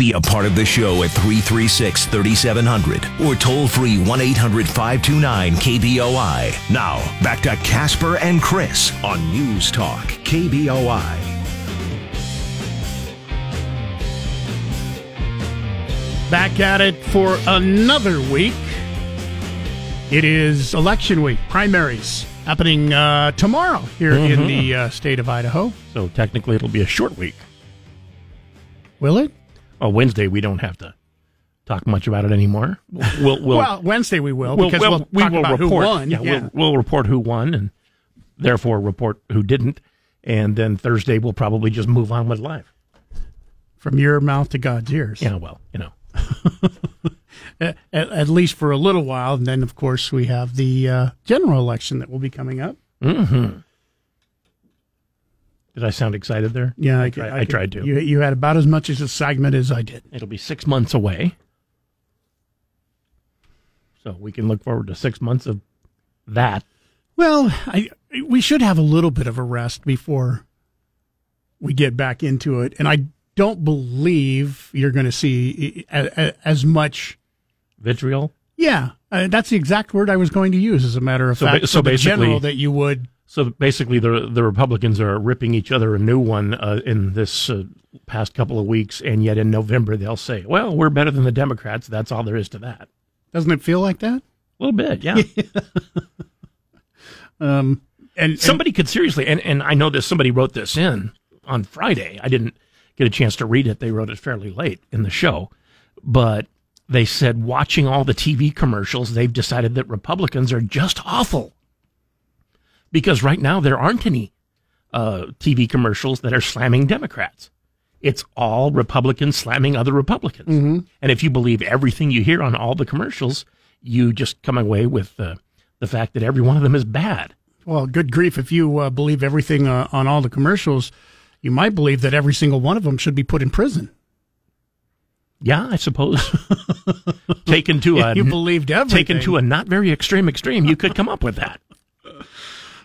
Be a part of the show at 336 3700 or toll free 1 800 529 KBOI. Now, back to Casper and Chris on News Talk KBOI. Back at it for another week. It is election week, primaries happening uh, tomorrow here in the uh, state of Idaho. So technically, it'll be a short week. Will it? Well, Wednesday we don't have to talk much about it anymore. We'll, we'll, well, Wednesday we will we'll- because we'll- we'll, we'll about report. who won. Yeah, We'll, we'll report who won and therefore report who didn't. And then Thursday we'll probably just move on with life. From your mouth to God's ears. Yeah, well, you know. At, at least for a little while. And then, of course, we have the uh, general election that will be coming up. hmm Did I sound excited there? Yeah, I, tried- I I tried to. You, you had about as much as a segment as I did. It'll be six months away. So we can look forward to six months of that. Well, I, we should have a little bit of a rest before we get back into it. And I don't believe you're going to see as much. Vitriol. Yeah, uh, that's the exact word I was going to use. As a matter of So fact, ba- so the basically- general that you would. So basically, the the Republicans are ripping each other a new one uh, in this uh, past couple of weeks, and yet in November they'll say, "Well, we're better than the Democrats." That's all there is to that. Doesn't it feel like that? A little bit, yeah. Um, and, and somebody could seriously, and, and I know this. Somebody wrote this in on Friday. I didn't get a chance to read it. They wrote it fairly late in the show, but they said watching all the TV commercials, they've decided that Republicans are just awful because right now there aren't any uh, TV commercials that are slamming Democrats. It's all Republicans slamming other Republicans. And if you believe everything you hear on all the commercials, you just come away with uh, the fact that every one of them is bad. well, good grief! If you uh, believe everything uh, on all the commercials, you might believe that every single one of them should be put in prison. Yeah, I suppose. taken to a you believed everything. taken to a not very extreme extreme, you could come up with that.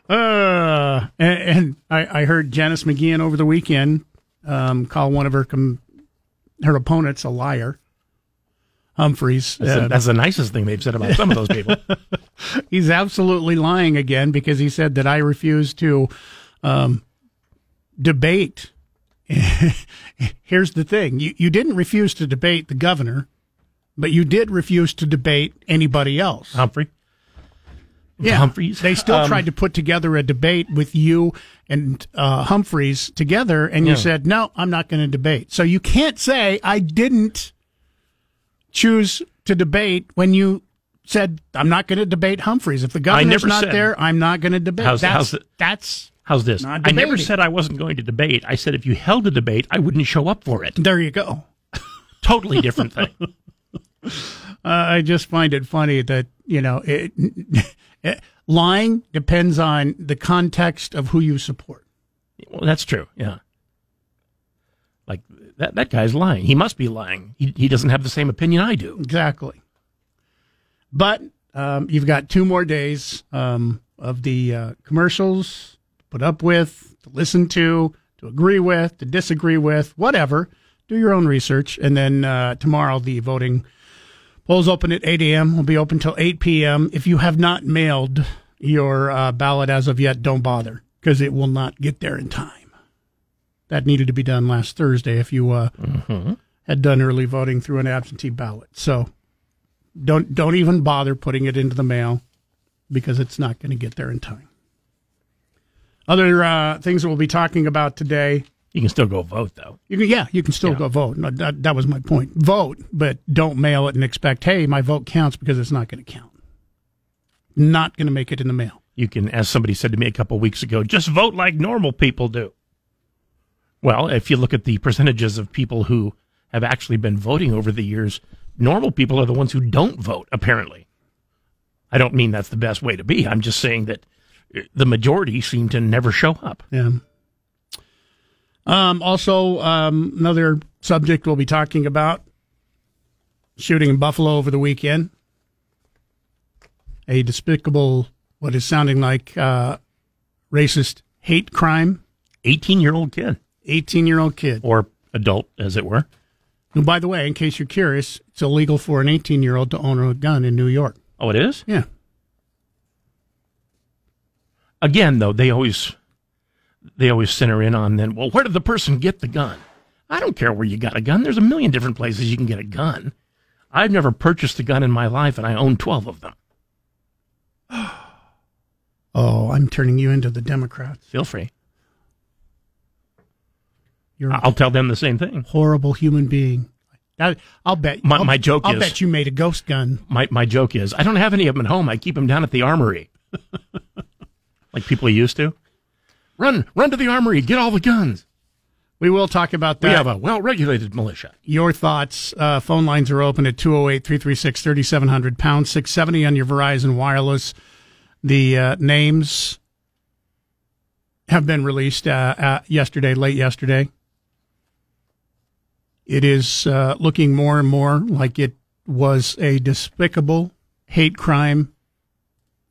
Uh, and, and I, I heard Janice McGeachin over the weekend um, call one of her com- her opponents a liar. Humphreys. That's, uh, the, that's the nicest thing they've said about some of those people. he's absolutely lying again because he said that I refused to um, debate. Here's the thing: you you didn't refuse to debate the governor, but you did refuse to debate anybody else. Humphrey. Yeah, Humphreys. They still Um, tried to put together a debate with you and uh, Humphreys together, and you Yeah. said, "No, I'm not going to debate." So you can't say I didn't choose to debate when you said I'm not going to debate Humphreys. If the governor's not said- there, I'm not going to debate. How's- that's how's it- that's How's this? I never said I wasn't going to debate. I said if you held a debate, I wouldn't show up for it. there. You go. Totally different thing. Uh, I just find it funny that you know it, lying depends on the context of who you support. well, that's true. Yeah. Like that, that guy's lying. He must be lying. He, he doesn't have the same opinion I do. Exactly. But um, you've got two more days um, of the uh, commercials to put up with, to listen to, to agree with, to disagree with, whatever. Do your own research. And then uh, tomorrow, the voting polls open at 8 a.m., will be open till 8 p.m. If you have not mailed your uh, ballot as of yet, don't bother because it will not get there in time. That needed to be done last Thursday if you uh, had done early voting through an absentee ballot. So don't don't even bother putting it into the mail because it's not going to get there in time. Other uh, things we'll be talking about today. You can still go vote though. You can, yeah, you can still Yeah. go vote. No, that, that was my point. Vote, but don't mail it and expect, hey, my vote counts because it's not going to count. Not going to make it in the mail. You can, as somebody said to me a couple weeks ago, just vote like normal people do. Well, if you look at the percentages of people who have actually been voting over the years, normal people are the ones who don't vote, apparently. I don't mean that's the best way to be. I'm just saying that the majority seem to never show up. Yeah. Um, also, um, another subject we'll be talking about shooting in Buffalo over the weekend. A despicable, what is sounding like uh, racist hate crime. 18 year old kid 18 year old kid. or adult, as it were. And by the way, in case you're curious, it's illegal for an 18 year old to own a gun in New York. Oh, it is? Yeah. Again, though, they always they always center in on then, well, where did the person get the gun? I don't care where you got a gun. There's a million different places you can get a gun. I've never purchased a gun in my life, and I own 12 of them. Oh, I'm turning you into the Democrats. Feel free. You're I'll tell them the same thing. horrible human being. I, I'll bet. My- I'll, my joke I'll is- bet you made a ghost gun. My my joke is I don't have any of them at home. I keep them down at the armory, like people used to. Run, run to the armory, get all the guns. We will talk about that. We have a well-regulated militia. your thoughts. Uh, phone lines are open at 208 336 3700, pound 670 on your Verizon Wireless. The uh, names have been released uh, uh, yesterday, late yesterday. It is uh, looking more and more like it was a despicable hate crime,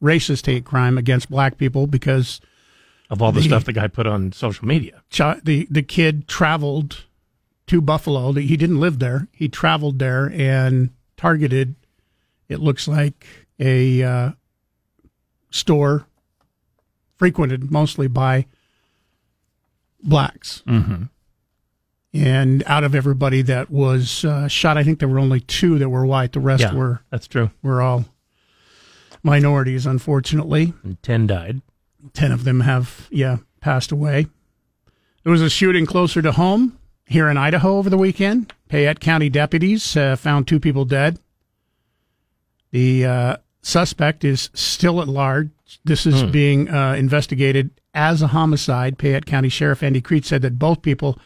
racist hate crime against black people because Of all the The- stuff the guy put on social media, chi- the the kid traveled to Buffalo. He didn't live there. He traveled there and targeted. It looks like a uh, store frequented mostly by blacks. mm-hmm. And out of everybody that was uh, shot, I think there were only two that were white. The rest yeah, were that's true. were all minorities. Unfortunately, And ten died. 10 of them have, yeah, passed away. There was a shooting closer to home here in Idaho over the weekend. Payette County deputies uh, found two people dead. The uh, suspect is still at large. This is being uh, investigated as a homicide. Payette County Sheriff Andy Creed said that both people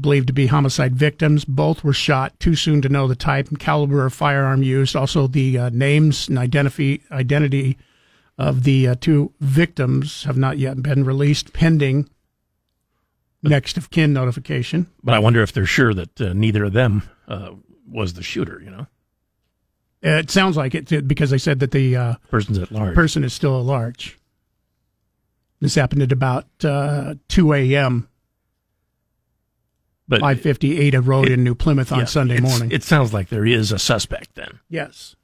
believed to be homicide victims. Both were shot too soon to know the type and caliber of firearm used. Also, the uh, names and identity identity of the uh, two victims have not yet been released, pending next of kin notification. But I wonder if they're sure that uh, neither of them uh, was the shooter. You know, It sounds like it because they said that the uh, person's at large. person is still at large. This happened at about uh, 2 a.m. but 550 Ada Road it- in New Plymouth on yeah, Sunday morning. It sounds like there is a suspect then. Yes.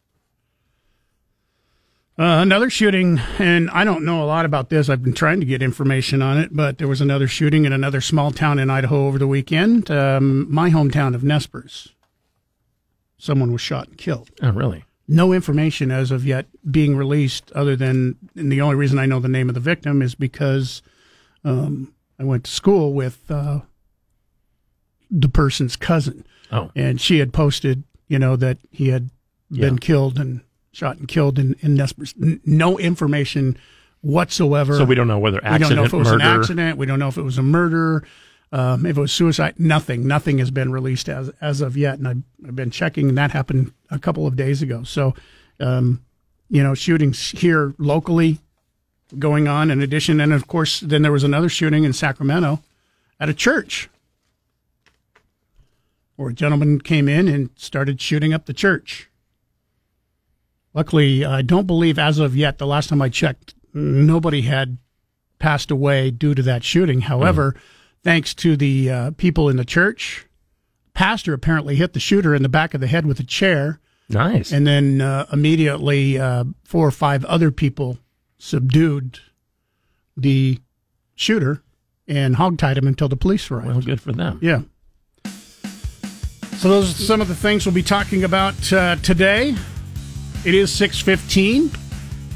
Uh, another shooting, and I don't know a lot about this. I've been trying to get information on it, but there was another shooting in another small town in Idaho over the weekend, um, my hometown of Nezperce. Someone was shot and killed. Oh, really? No information as of yet being released, other than, and the only reason I know the name of the victim is because um, I went to school with uh, the person's cousin Oh, and she had posted, you know, that he had been killed and shot and killed in, in Nezperce. N- No information whatsoever. so we don't know whether We don't accident, know if it was murder. an accident. We don't know if it was a murder. Um, if it was suicide, nothing. Nothing has been released as as of yet. And I've, I've been checking, and that happened a couple of days ago. So, um, you know, shootings here locally going on. In addition, and of course, then there was another shooting in Sacramento at a church where a gentleman came in and started shooting up the church. Luckily, I don't believe as of yet, the last time I checked, nobody had passed away due to that shooting. However, thanks to the uh, people in the church, pastor apparently hit the shooter in the back of the head with a chair, Nice. and then uh, immediately uh, four or five other people subdued the shooter and hogtied him until the police arrived. well, good for them. Yeah. So those are some of the things we'll be talking about uh, today. It is 6:15.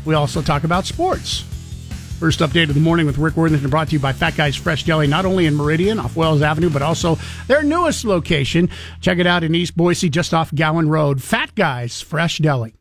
We also talk about sports. First update of the morning with Rick Worthington brought to you by Fat Guys Fresh Deli, not only in Meridian off Wells Avenue, but also their newest location. Check it out in East Boise, just off Gowen Road. Fat Guys Fresh Deli.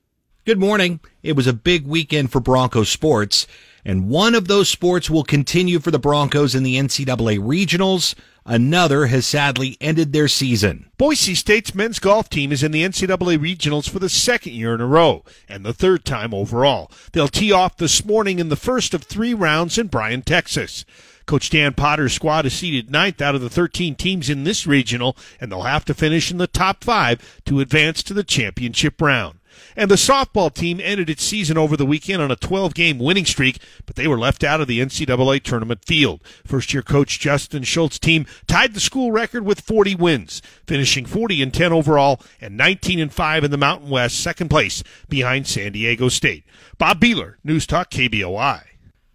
Good morning. It was a big weekend for Broncos sports, and one of those sports will continue for the Broncos in the NCAA regionals. Another has sadly ended their season. Boise State's men's golf team is in the NCAA regionals for the second year in a row and the third time overall. They'll tee off this morning in the first of three rounds in Bryan, Texas. Coach Dan Potter's squad is seeded ninth out of the 13 teams in this regional, and they'll have to finish in the top five to advance to the championship round. And the softball team ended its season over the weekend on a 12 game winning streak, but they were left out of the NCAA tournament field. First year coach Justin Schultz' team tied the school record with 40 wins, finishing 40 and 10 overall and 19 and 5 in the Mountain West, second place behind San Diego State. Bob Beeler, News Talk KBOI.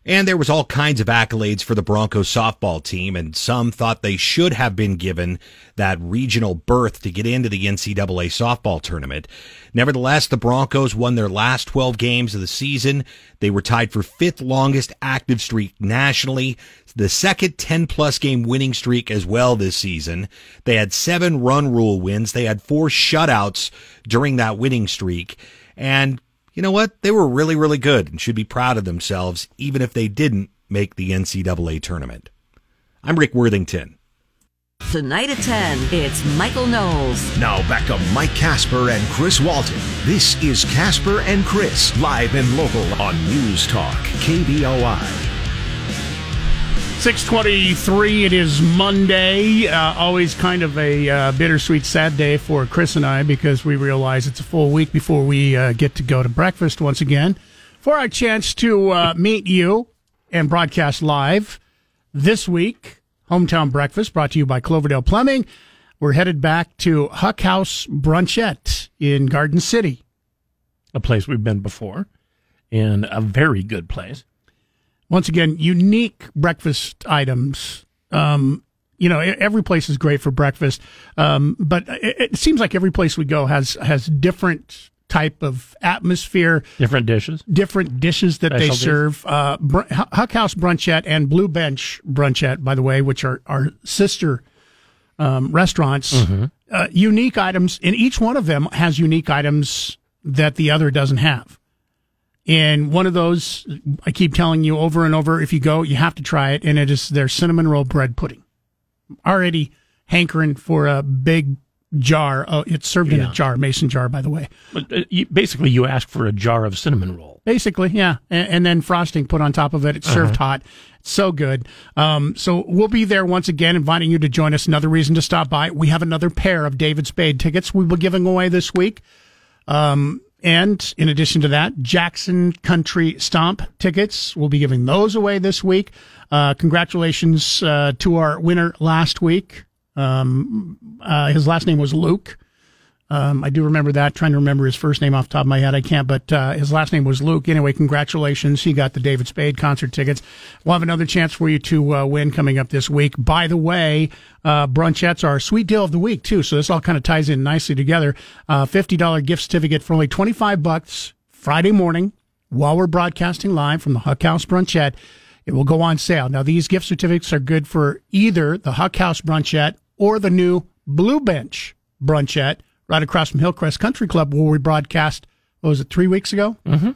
And there was all kinds of accolades for the Broncos softball team, and some thought they should have been given that regional berth to get into the NCAA softball tournament. Nevertheless, the Broncos won their last 12 games of the season. They were tied for fifth longest active streak nationally, the second 10 plus game winning streak as well this season. They had seven run rule wins. They had four shutouts during that winning streak. And you know what? They were really, really good and should be proud of themselves, even if they didn't make the NCAA tournament. I'm Rick Worthington. Tonight at 10, it's Michael Knowles. Now back to Mike Casper and Chris Walton. This is Casper and Chris, live and local on News Talk, KBOI. 623, it is Monday. Uh, always kind of a uh, bittersweet, sad day for Chris and I because we realize it's a full week before we uh, get to go to breakfast once again. For our chance to uh, meet you and broadcast live this week, Hometown Breakfast brought to you by Cloverdale Plumbing. We're headed back to Huck House Brunchette in Garden City. A place we've been before, and a very good place once again, unique breakfast items. Um, you know, every place is great for breakfast, um, but it, it, seems like every place we go has has different type of atmosphere, different dishes, different dishes that they serve. Uh, Br- Huck House Brunchette and Blue Bench Brunchette, by the way, which are our sister um, restaurants. Mm-hmm. Uh, unique items, and each one of them has unique items that the other doesn't have. And one of those, I keep telling you over and over, if you go, you have to try it. And it is their cinnamon roll bread pudding. Already hankering for a big jar. Oh, it's served yeah. in a jar, mason jar, by the way. But uh, you, basically, you ask for a jar of cinnamon roll. Basically, yeah, and, and then frosting put on top of it. It's served uh-huh. hot. It's so good. Um, so we'll be there once again, inviting you to join us. Another reason to stop by. We have another pair of David Spade tickets we will be giving away this week. Um, and in addition to that, Jackson Country Stomp tickets. We'll be giving those away this week. Uh, congratulations uh, to our winner last week. Um, uh, his last name was Luke. Um, I do remember that. Trying to remember his first name off the top of my head, I can't. But uh, his last name was Luke. Anyway, congratulations. He got the David Spade concert tickets. We'll have another chance for you to uh, win coming up this week. By the way, uh, brunchettes are a sweet deal of the week too. So this all kind of ties in nicely together. Uh, Fifty dollar gift certificate for only twenty five bucks Friday morning while we're broadcasting live from the Huck House Brunchette. It will go on sale. Now these gift certificates are good for either the Huck House Brunchette or the new Blue Bench Brunchette right across from Hillcrest Country Club, where we broadcast, what was it, three weeks ago? Mm-hmm.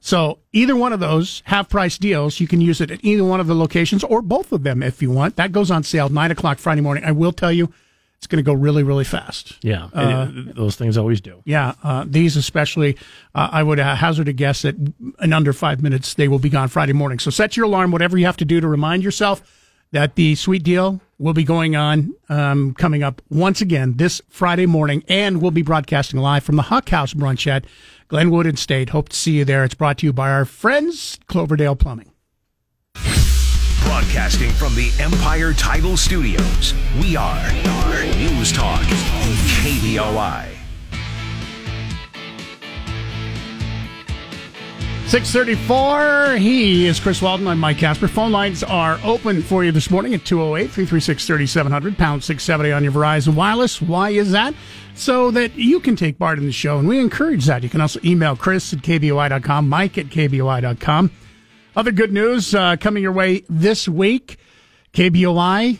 So either one of those half price deals. You can use it at either one of the locations or both of them if you want. That goes on sale nine o'clock Friday morning. I will tell you, it's going to go really, really fast. Yeah, uh, those things always do. Yeah, uh, these especially, uh, I would hazard a guess that in under five minutes they will be gone Friday morning. So set your alarm, whatever you have to do to remind yourself that the sweet deal will be going on um, coming up once again this Friday morning, and we'll be broadcasting live from the Huck House Brunch at Glenwood and State. Hope to see you there. It's brought to you by our friends Cloverdale Plumbing. Broadcasting from the Empire Title Studios, we are, News Talk, KBOI. 634. He is Chris Walton. I'm Mike Casper. Phone lines are open for you this morning at 208 336 3700, pound 670 on your Verizon Wireless. Why is that? So that you can take part in the show, and we encourage that. You can also email Chris at KBOI.com, Mike at KBOI.com. Other good news uh, coming your way this week KBOI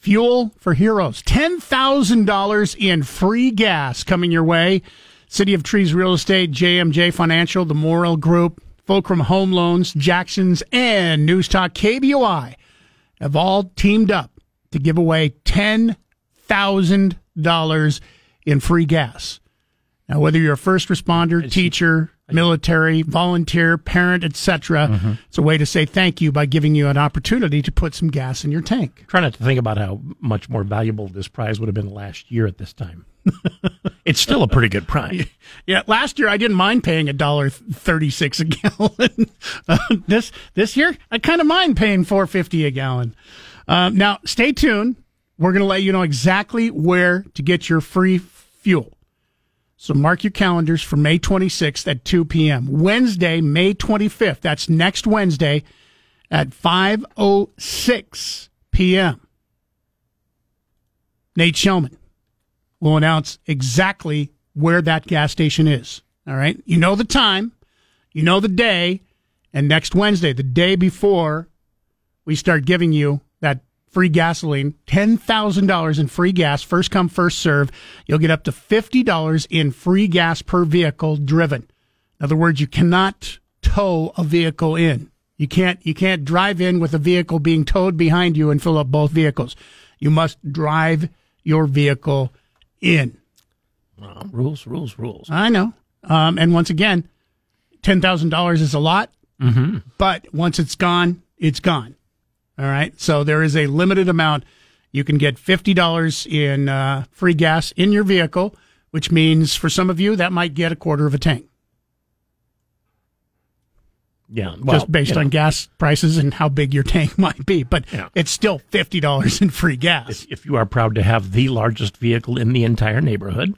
Fuel for Heroes. $10,000 in free gas coming your way. City of Trees Real Estate, JMJ Financial, the Moral Group, Fulcrum Home Loans, Jackson's, and News Talk KBOI have all teamed up to give away $10,000 in free gas. Now, whether you're a first responder, teacher, military, volunteer, parent, etc., it's a way to say thank you by giving you an opportunity to put some gas in your tank. Try not to think about how much more valuable this prize would have been last year at this time. it's still a pretty good prize. Yeah, last year I didn't mind paying a dollar thirty-six a gallon. Uh, this this year I kind of mind paying four fifty a gallon. Um, now, stay tuned. We're going to let you know exactly where to get your free fuel. So mark your calendars for May 26th at 2 p.m. Wednesday, May 25th. That's next Wednesday at 5:06 p.m. Nate Shelman will announce exactly where that gas station is. All right. You know the time, you know the day, and next Wednesday, the day before we start giving you that free gasoline, $10,000 in free gas, first come, first serve. You'll get up to $50 in free gas per vehicle driven. In other words, you cannot tow a vehicle in. You can't you can't drive in with a vehicle being towed behind you and fill up both vehicles. You must drive your vehicle in. Rules, rules, rules. I know. Um, and once again, ten thousand dollars is a lot, Mm-hmm. but once it's gone, it's gone. All right. So there is a limited amount. You can get fifty dollars in uh, free gas in your vehicle, which means for some of you that might get a quarter of a tank, Yeah, well, just based you know, on gas prices and how big your tank might be. But Yeah. it's still fifty dollars in free gas. if, if you are proud to have the largest vehicle in the entire neighborhood,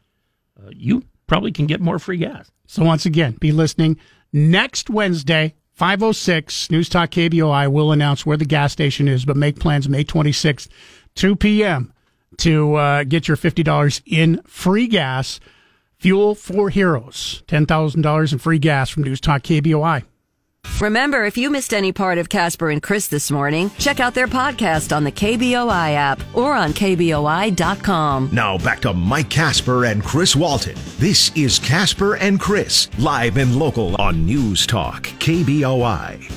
uh, you probably can get more free gas. So once again, be listening next Wednesday, 506 News Talk KBOI will announce where the gas station is, but make plans May 26th, 2 p.m. to uh, get your $50 in free gas. Fuel for Heroes, $10,000 in free gas from News Talk KBOI. Remember, if you missed any part of Casper and Chris this morning, check out their podcast on the KBOI app or on KBOI.com. Now back to Mike Casper and Chris Walton. This is Casper and Chris, live and local on News Talk, KBOI.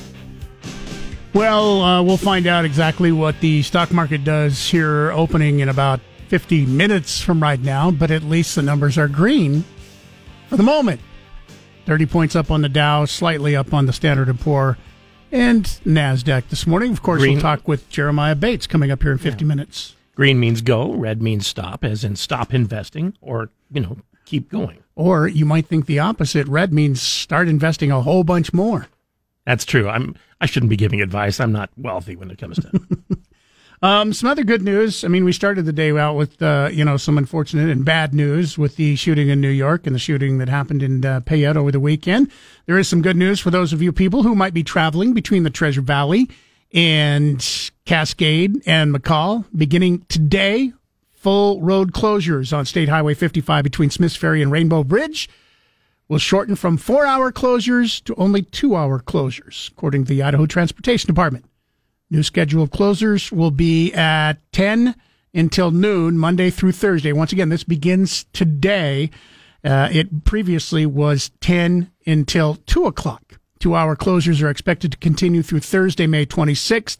Well, uh, we'll find out exactly what the stock market does here opening in about 50 minutes from right now, but at least the numbers are green for the moment. 30 points up on the Dow, slightly up on the Standard & Poor and Nasdaq this morning. Of course, Green. we'll talk with Jeremiah Bates coming up here in 50 minutes. Green means go, red means stop, as in stop investing or, you know, keep going. Or you might think the opposite. Red means start investing a whole bunch more. That's true. I'm I shouldn't be giving advice. I'm not wealthy when it comes to Um, some other good news. I mean, we started the day out with, uh, you know, some unfortunate and bad news with the shooting in New York and the shooting that happened in uh, Payette over the weekend. There is some good news for those of you people who might be traveling between the Treasure Valley and Cascade and McCall. Beginning today, full road closures on State Highway 55 between Smiths Ferry and Rainbow Bridge will shorten from four hour closures to only two hour closures, according to the Idaho Transportation Department. New schedule of closures will be at 10 until noon, Monday through Thursday. Once again, this begins today. Uh, it previously was 10 until 2 o'clock. Two hour closures are expected to continue through Thursday, May 26th.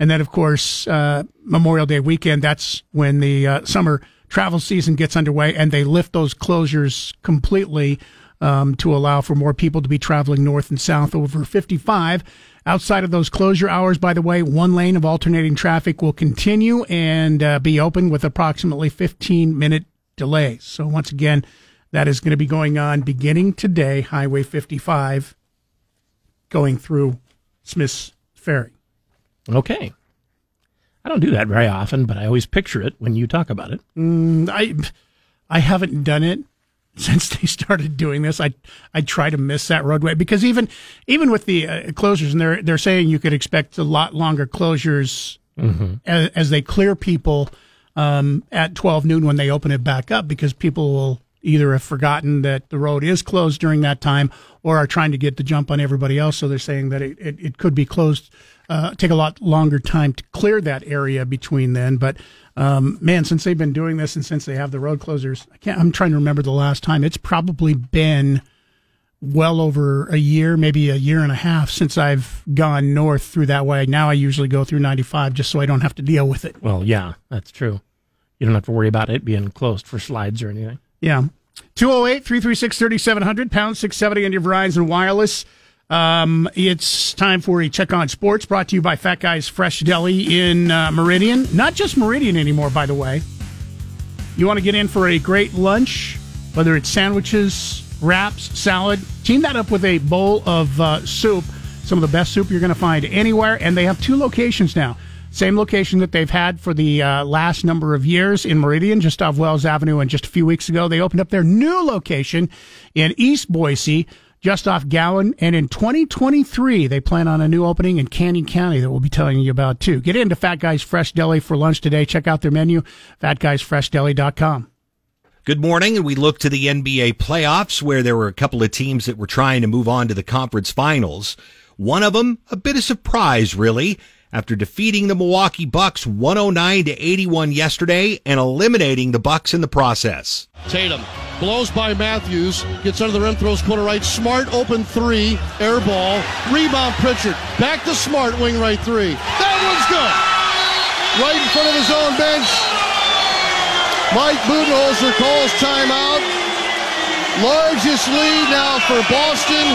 And then, of course, uh, Memorial Day weekend, that's when the uh, summer travel season gets underway and they lift those closures completely um, to allow for more people to be traveling north and south over 55. Outside of those closure hours, by the way, one lane of alternating traffic will continue and uh, be open with approximately 15 minute delays. So once again, that is going to be going on beginning today, Highway 55, going through Smith's Ferry. Okay. I don't do that very often, but I always picture it when you talk about it. I I haven't done it since they started doing this. I I try to miss that roadway because even even with the uh, closures, and they're they're saying you could expect a lot longer closures as, as they clear people um, at twelve noon when they open it back up because people will either have forgotten that the road is closed during that time or are trying to get the jump on everybody else. So they're saying that it, it, it could be closed, uh, take a lot longer time to clear that area between then. But um, man, since they've been doing this and since they have the road closures, I can't, I'm trying to remember the last time. It's probably been well over a year, maybe a year and a half since I've gone north through that way. Now I usually go through 95 just so I don't have to deal with it. Well, yeah, that's true. You don't have to worry about it being closed for slides or anything. Yeah. 208 336 3700, pound 670 on your Verizon Wireless. Um, it's time for a check on sports brought to you by Fat Guys Fresh Deli in uh, Meridian. Not just Meridian anymore, by the way. You want to get in for a great lunch, whether it's sandwiches, wraps, salad, team that up with a bowl of uh, soup. Some of the best soup you're going to find anywhere. And they have two locations now. Same location that they've had for the uh, last number of years in Meridian, just off Wells Avenue. And just a few weeks ago, they opened up their new location in East Boise, just off Gowen. And in 2023, they plan on a new opening in Canyon County that we'll be telling you about too. Get into Fat Guys Fresh Deli for lunch today. Check out their menu, fatguysfreshdeli.com. Good morning, and we look to the NBA playoffs where there were a couple of teams that were trying to move on to the conference finals. One of them, a bit of surprise, really after defeating the Milwaukee Bucks 109 to 81 yesterday and eliminating the Bucks in the process. Tatum blows by Matthews, gets under the rim, throws corner right. Smart open three, air ball, rebound Pritchard, back to Smart, wing right three. That one's good. Right in front of his own bench. Mike Budenholzer calls timeout. Largest lead now for Boston.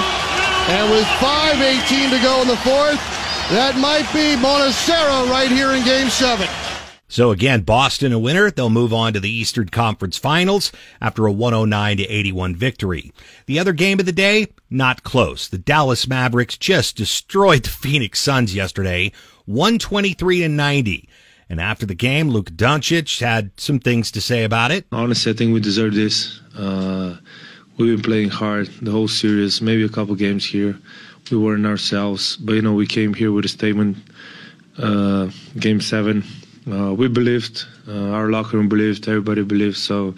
And with 5.18 to go in the fourth, that might be Montecero right here in game seven. So again, Boston a winner. They'll move on to the Eastern Conference Finals after a 109 to 81 victory. The other game of the day, not close. The Dallas Mavericks just destroyed the Phoenix Suns yesterday, 123 to 90. And after the game, Luka Doncic had some things to say about it. Honestly, I think we deserve this. Uh, we've been playing hard the whole series, maybe a couple games here we weren't ourselves. But you know, we came here with a statement. Uh, game seven, uh, we believed. Uh, our locker room believed. Everybody believed. So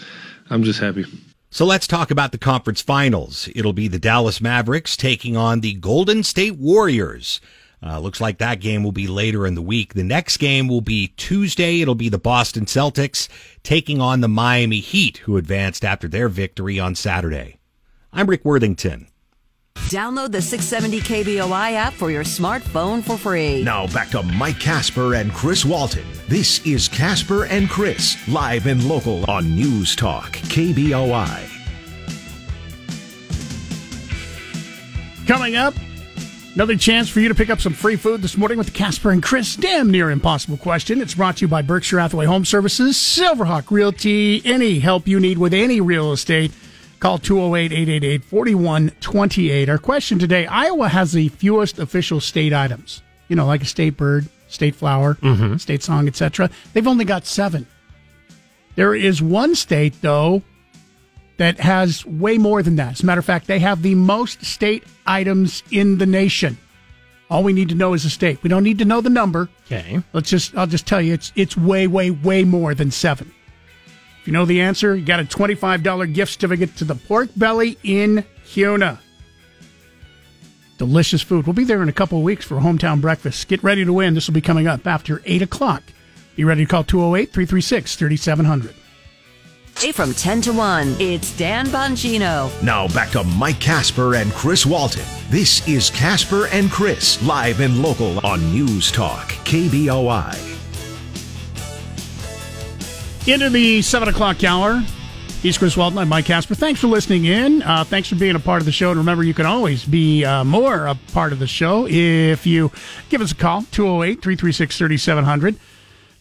I'm just happy. So let's talk about the conference finals. It'll be the Dallas Mavericks taking on the Golden State Warriors. Uh, looks like that game will be later in the week. The next game will be Tuesday. It'll be the Boston Celtics taking on the Miami Heat, who advanced after their victory on Saturday. I'm Rick Worthington. Download the 670 KBOI app for your smartphone for free. Now back to Mike Casper and Chris Walton. This is Casper and Chris, live and local on News Talk, KBOI. Coming up, another chance for you to pick up some free food this morning with the Casper and Chris damn near impossible question. It's brought to you by Berkshire Hathaway Home Services, Silverhawk Realty, any help you need with any real estate Call 208 888 4128. Our question today Iowa has the fewest official state items, you know, like a state bird, state flower, mm-hmm. state song, etc. They've only got seven. There is one state, though, that has way more than that. As a matter of fact, they have the most state items in the nation. All we need to know is a state. We don't need to know the number. Okay. Let's just I'll just tell you it's it's way, way, way more than seven. If you know the answer, you got a $25 gift certificate to the Pork Belly in Kuna. Delicious food. We'll be there in a couple of weeks for hometown breakfast. Get ready to win. This will be coming up after 8 o'clock. Be ready to call 208 336 3700. Hey, from 10 to 1, it's Dan Bongino. Now back to Mike Casper and Chris Walton. This is Casper and Chris, live and local on News Talk, KBOI. Into the 7 o'clock hour. He's Chris Walton. I'm Mike Casper. Thanks for listening in. Uh, thanks for being a part of the show. And remember, you can always be uh, more a part of the show if you give us a call, 208 336 3700.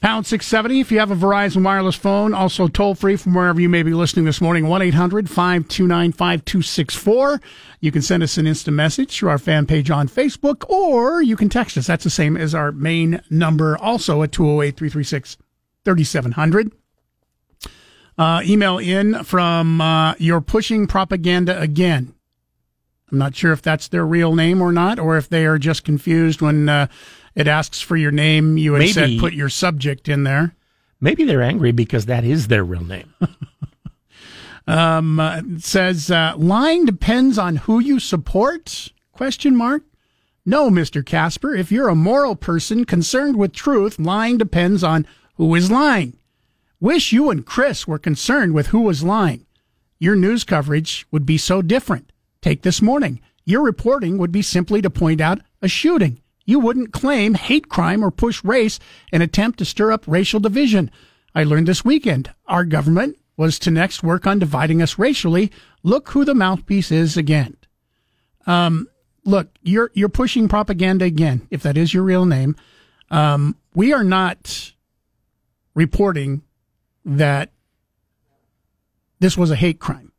Pound 670 if you have a Verizon wireless phone. Also toll free from wherever you may be listening this morning, 1 800 529 5264. You can send us an instant message through our fan page on Facebook, or you can text us. That's the same as our main number, also at 208 336 3700 uh, email in from uh, You're Pushing Propaganda Again. I'm not sure if that's their real name or not, or if they are just confused when uh, it asks for your name. You had maybe, said put your subject in there. Maybe they're angry because that is their real name. um, uh, says uh, lying depends on who you support? Question mark. No, Mr. Casper. If you're a moral person concerned with truth, lying depends on who is lying. Wish you and Chris were concerned with who was lying. Your news coverage would be so different. Take this morning. Your reporting would be simply to point out a shooting. You wouldn't claim hate crime or push race and attempt to stir up racial division. I learned this weekend our government was to next work on dividing us racially. Look who the mouthpiece is again. Um, look, you're you're pushing propaganda again. If that is your real name, um, we are not reporting that this was a hate crime.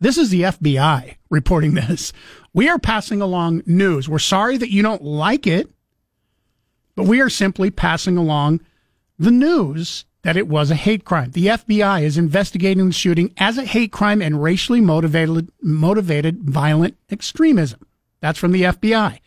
This is the FBI reporting this. We are passing along news. We're sorry that you don't like it, but we are simply passing along the news that it was a hate crime. The FBI is investigating the shooting as a hate crime and racially motivated motivated violent extremism. That's from the FBI.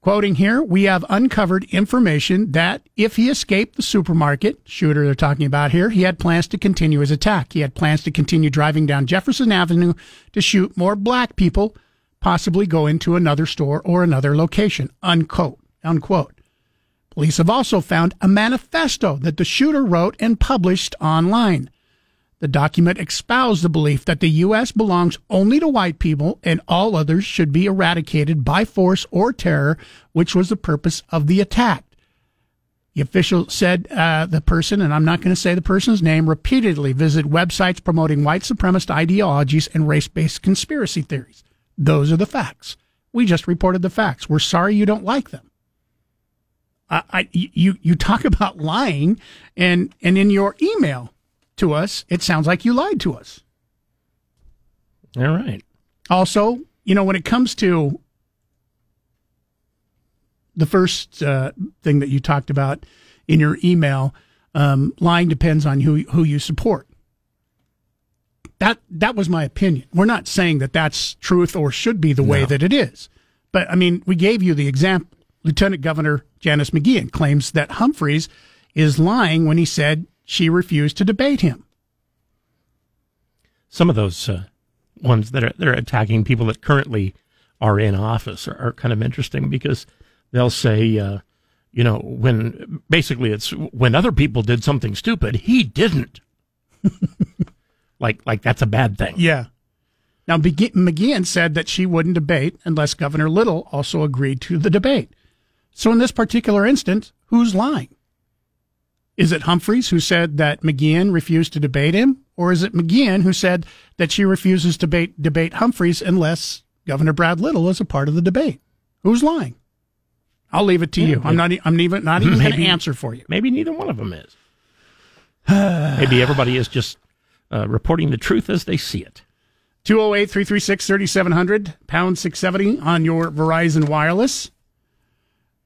Quoting here, we have uncovered information that if he escaped the supermarket, shooter they're talking about here, he had plans to continue his attack. He had plans to continue driving down Jefferson Avenue to shoot more black people, possibly go into another store or another location. Unquote. Unquote. Police have also found a manifesto that the shooter wrote and published online. The document espoused the belief that the U.S. belongs only to white people and all others should be eradicated by force or terror, which was the purpose of the attack. The official said uh, the person, and I'm not going to say the person's name, repeatedly visited websites promoting white supremacist ideologies and race based conspiracy theories. Those are the facts. We just reported the facts. We're sorry you don't like them. I, I, you, you talk about lying, and, and in your email, to us, it sounds like you lied to us. All right. Also, you know, when it comes to the first uh, thing that you talked about in your email, um, lying depends on who who you support. That that was my opinion. We're not saying that that's truth or should be the way No. that it is, but I mean, we gave you the example. Lieutenant Governor Janice McGeachin claims that Humphreys is lying when he said she refused to debate him. Some of those uh, ones that are they're attacking people that currently are in office are, are kind of interesting because they'll say, uh, you know, when basically it's when other people did something stupid, he didn't. like like that's a bad thing. Yeah. Now, McGeachin said that she wouldn't debate unless Governor Little also agreed to the debate. So, in this particular instance, who's lying? Is it Humphreys who said that McGeachin refused to debate him? Or is it McGeachin who said that she refuses to debate, debate Humphreys unless Governor Brad Little is a part of the debate? Who's lying? I'll leave it to you. I'm not. I'm even not even going to answer for you. Maybe neither one of them is. Maybe everybody is just uh, reporting the truth as they see it. 208 336 3700, pound 670 on your Verizon Wireless.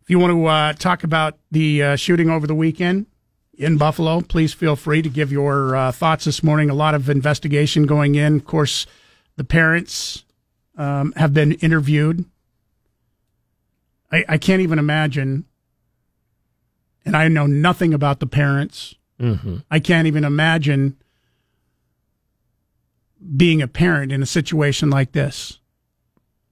If you want to uh, talk about the uh, shooting over the weekend in Buffalo, please feel free to give your uh, thoughts this morning. A lot of investigation going in. Of course, the parents um, have been interviewed. I, I can't even imagine, and I know nothing about the parents. Mm-hmm. I can't even imagine being a parent in a situation like this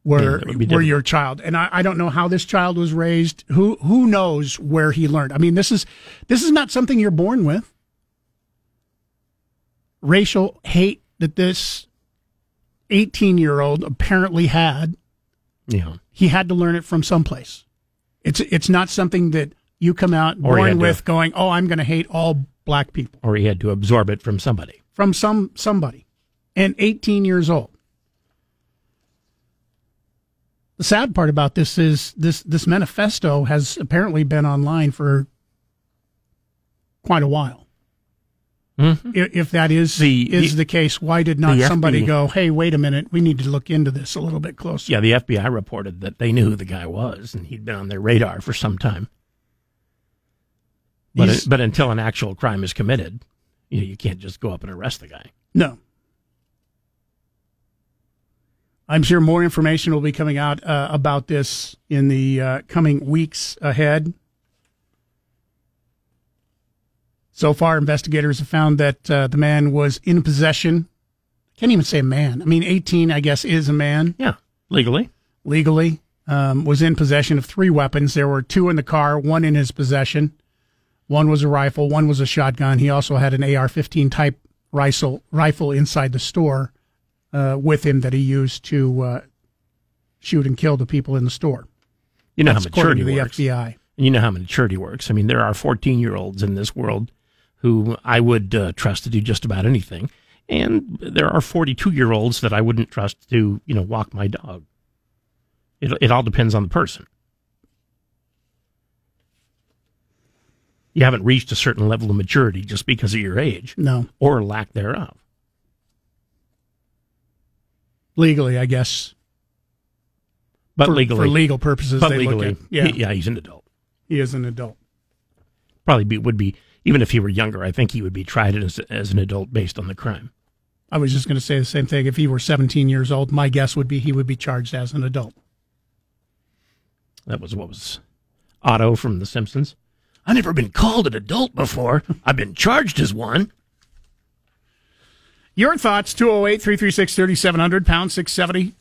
Yeah, where that would be where difficult. your child and I, I don't know how this child was raised who who knows where he learned i mean this is this is not something you're born with racial hate that this 18 year old apparently had Yeah. he had to learn it from someplace it's it's not something that you come out Or born had to- with going oh i'm going to hate all black people Or he had to absorb it from somebody. from some somebody and 18 years old. The sad part about this is this this manifesto has apparently been online for quite a while. Mhm. If that is The- is the- the case, why did not somebody FB go, "Hey, wait a minute, we need to look into this a little bit closer"? Yeah, the FBI reported that they knew who the guy was and he'd been on their radar for some time. But He's- but until an actual crime is committed, you know, you can't just go up and arrest the guy. No. I'm sure more information will be coming out uh, about this in the uh, coming weeks ahead. So far, investigators have found that uh, the man was in possession. Can't even say a man. I mean, 18, I guess, is a man Yeah, legally. legally. Um, was in possession of three weapons. There were two in the car, one in his possession. One was a rifle, one was a shotgun. He also had an AR-15 type rifle rifle inside the store uh, with him that he used to uh, shoot and kill the people in the store. You know That's how according maturity to the works. FBI. And you know how maturity works. I mean, there are 14 year olds in this world who I would uh, trust to do just about anything. And there are 42 year olds that I wouldn't trust to, you know, walk my dog. It, it all depends on the person. You haven't reached a certain level of maturity just because of your age No, or lack thereof. Legally, I guess. But for, legally, for legal purposes, but legally. Yeah, he- yeah, he's an adult. he is an adult. Probably be, would be even if he were younger. I think he would be tried as as an adult based on the crime. I was just going to say the same thing. If he were 17 years old, my guess would be he would be charged as an adult. That was what was Otto from The Simpsons. I've never been called an adult before. I've been charged as one. Your thoughts, 208 336 3700, pound 670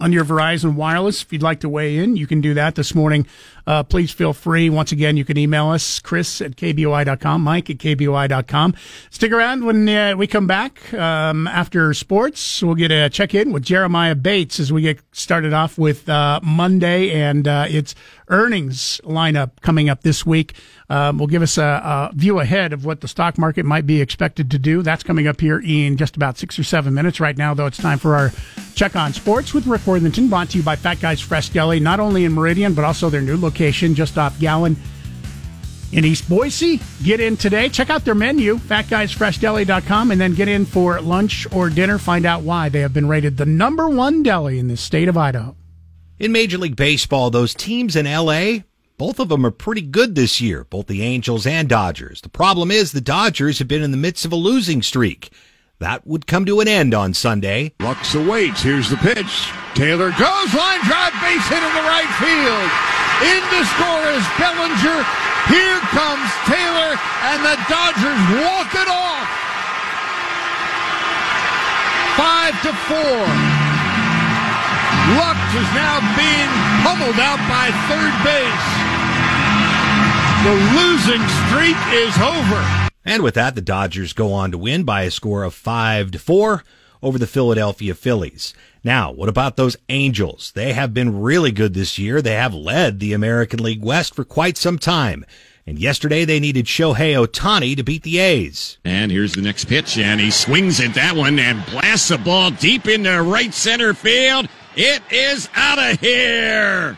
on your Verizon Wireless. If you'd like to weigh in, you can do that this morning. Uh, please feel free. Once again, you can email us, chris at kboi.com, mike at kboi.com. Stick around when uh, we come back um, after sports. We'll get a check in with Jeremiah Bates as we get started off with uh, Monday and uh, its earnings lineup coming up this week. Um, will give us a, a view ahead of what the stock market might be expected to do. That's coming up here in just about six or seven minutes. Right now, though, it's time for our check on sports with Rick Worthington, brought to you by Fat Guys Fresh Deli, not only in Meridian, but also their new location just off Gowen in East Boise. Get in today. Check out their menu, fatguysfreshdeli.com, and then get in for lunch or dinner. Find out why they have been rated the number one deli in the state of Idaho. In Major League Baseball, those teams in LA, both of them are pretty good this year, both the Angels and Dodgers. The problem is the Dodgers have been in the midst of a losing streak. That would come to an end on Sunday. Lux awaits. Here's the pitch. Taylor goes line drive, base hit in the right field. In to score is Bellinger. Here comes Taylor, and the Dodgers walk it off. Five to four. Lux is now being pummeled out by third base. The losing streak is over. And with that, the Dodgers go on to win by a score of 5 to 4 over the Philadelphia Phillies. Now, what about those Angels? They have been really good this year. They have led the American League West for quite some time. And yesterday they needed Shohei Ohtani to beat the A's. And here's the next pitch, and he swings at that one and blasts the ball deep into right center field. It is out of here.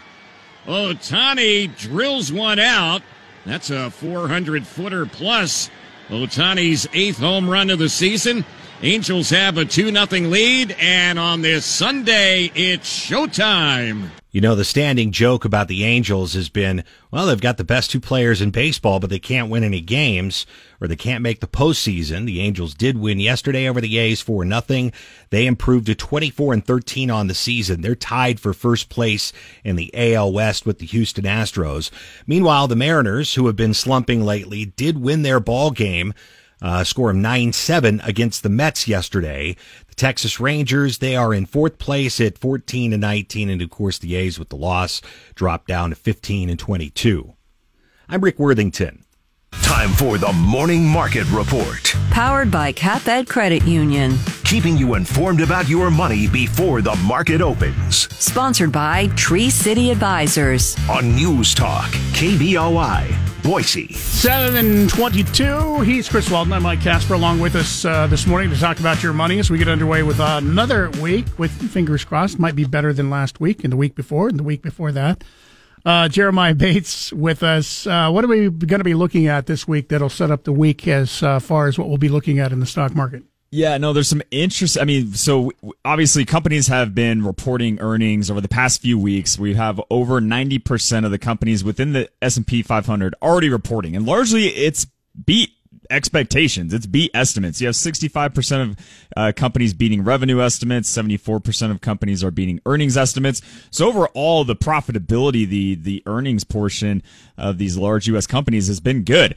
Ohtani drills one out. That's a 400 footer plus. Ohtani's eighth home run of the season. Angels have a 2 0 lead, and on this Sunday, it's showtime. You know, the standing joke about the Angels has been, well, they've got the best two players in baseball, but they can't win any games or they can't make the postseason. The Angels did win yesterday over the A's for nothing. They improved to 24 and 13 on the season. They're tied for first place in the AL West with the Houston Astros. Meanwhile, the Mariners, who have been slumping lately, did win their ball game. Uh, score of 9-7 against the Mets yesterday. The Texas Rangers, they are in fourth place at 14 and 19. And of course, the A's with the loss dropped down to 15 and 22. I'm Rick Worthington. Time for the Morning Market Report. Powered by CapEd Credit Union. Keeping you informed about your money before the market opens. Sponsored by Tree City Advisors. On News Talk, KBOI, Boise. 722. He's Chris Walton. I'm Mike Casper along with us uh, this morning to talk about your money as we get underway with uh, another week with fingers crossed. Might be better than last week and the week before and the week before that. Uh, Jeremiah Bates with us. Uh, what are we going to be looking at this week that'll set up the week as uh, far as what we'll be looking at in the stock market? Yeah, no, there's some interest. I mean, so obviously companies have been reporting earnings over the past few weeks. We have over 90% of the companies within the S&P 500 already reporting and largely it's beat expectations. It's beat estimates. You have 65% of uh, companies beating revenue estimates. 74% of companies are beating earnings estimates. So overall, the profitability, the, the earnings portion of these large U.S. companies has been good.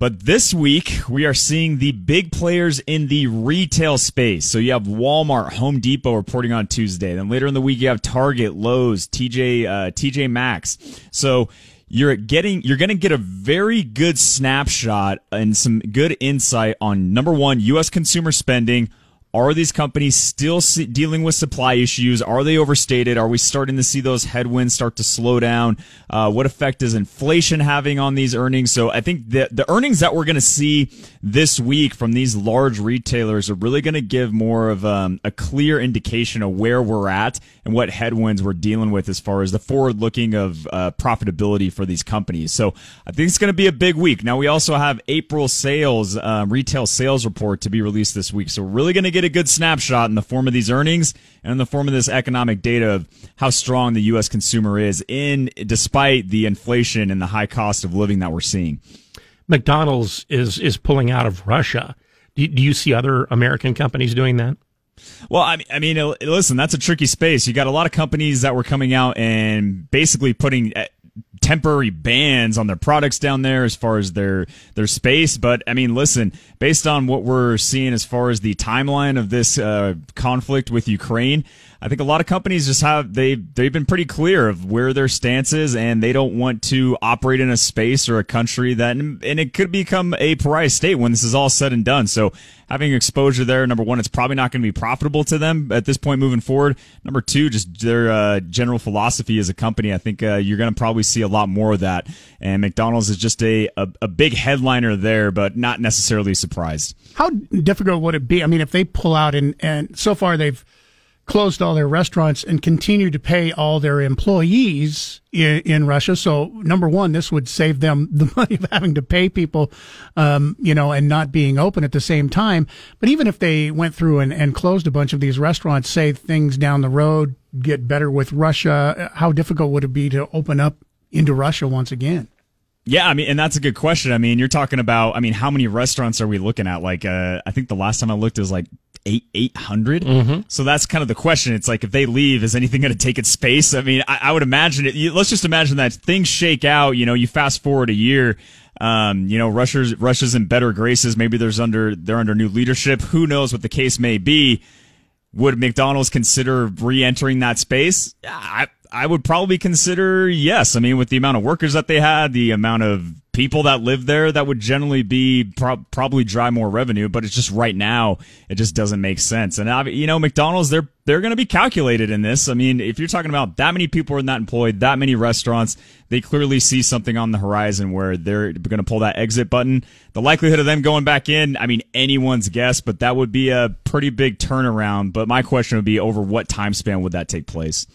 But this week, we are seeing the big players in the retail space. So you have Walmart, Home Depot reporting on Tuesday. Then later in the week, you have Target, Lowe's, TJ, uh, TJ Maxx. So you're getting, you're going to get a very good snapshot and some good insight on number one, U.S. consumer spending, Are these companies still dealing with supply issues? Are they overstated? Are we starting to see those headwinds start to slow down? Uh, what effect is inflation having on these earnings? So I think the the earnings that we're going to see this week from these large retailers are really going to give more of um, a clear indication of where we're at and what headwinds we're dealing with as far as the forward looking of uh, profitability for these companies. So I think it's going to be a big week. Now we also have April sales, um, retail sales report to be released this week. So we're really going to get a good snapshot in the form of these earnings and in the form of this economic data of how strong the U.S. consumer is in despite the inflation and the high cost of living that we're seeing. McDonald's is is pulling out of Russia. Do, do you see other American companies doing that? Well, I mean, I mean, listen, that's a tricky space. You got a lot of companies that were coming out and basically putting temporary bans on their products down there as far as their their space. But I mean, listen, based on what we're seeing as far as the timeline of this uh, conflict with Ukraine, I think a lot of companies just have they they've been pretty clear of where their stance is, and they don't want to operate in a space or a country that and it could become a pariah state when this is all said and done. So having exposure there, number one, it's probably not going to be profitable to them at this point moving forward. Number two, just their uh, general philosophy as a company. I think uh, you're going to probably see a lot more of that. And McDonald's is just a, a, a big headliner there, but not necessarily surprised. How difficult would it be? I mean, if they pull out and and so far they've closed all their restaurants and continue to pay all their employees in, in, Russia. So, number one, this would save them the money of having to pay people, um, you know, and not being open at the same time. But even if they went through and, and closed a bunch of these restaurants, say things down the road get better with Russia, how difficult would it be to open up into Russia once again? Yeah, I mean, and that's a good question. I mean, you're talking about, I mean, how many restaurants are we looking at? Like, uh, I think the last time I looked is like eight eight hundred. mm mm-hmm. So that's kind of the question. It's like if they leave, is anything going to take its space? I mean, I, I would imagine it. You, let's just imagine that things shake out. You know, you fast forward a year. Um, you know, Russia's Russia's in better graces. Maybe there's under they're under new leadership. Who knows what the case may be? Would McDonald's consider re-entering that space? I I would probably consider yes. I mean, with the amount of workers that they had, the amount of people that live there, that would generally be pro- probably drive more revenue. But it's just right now, it just doesn't make sense. And you know, McDonald's they're they're going to be calculated in this. I mean, if you're talking about that many people are not employed, that many restaurants, they clearly see something on the horizon where they're going to pull that exit button. The likelihood of them going back in, I mean, anyone's guess, but that would be a pretty big turnaround. But my question would be over what time span would that take place?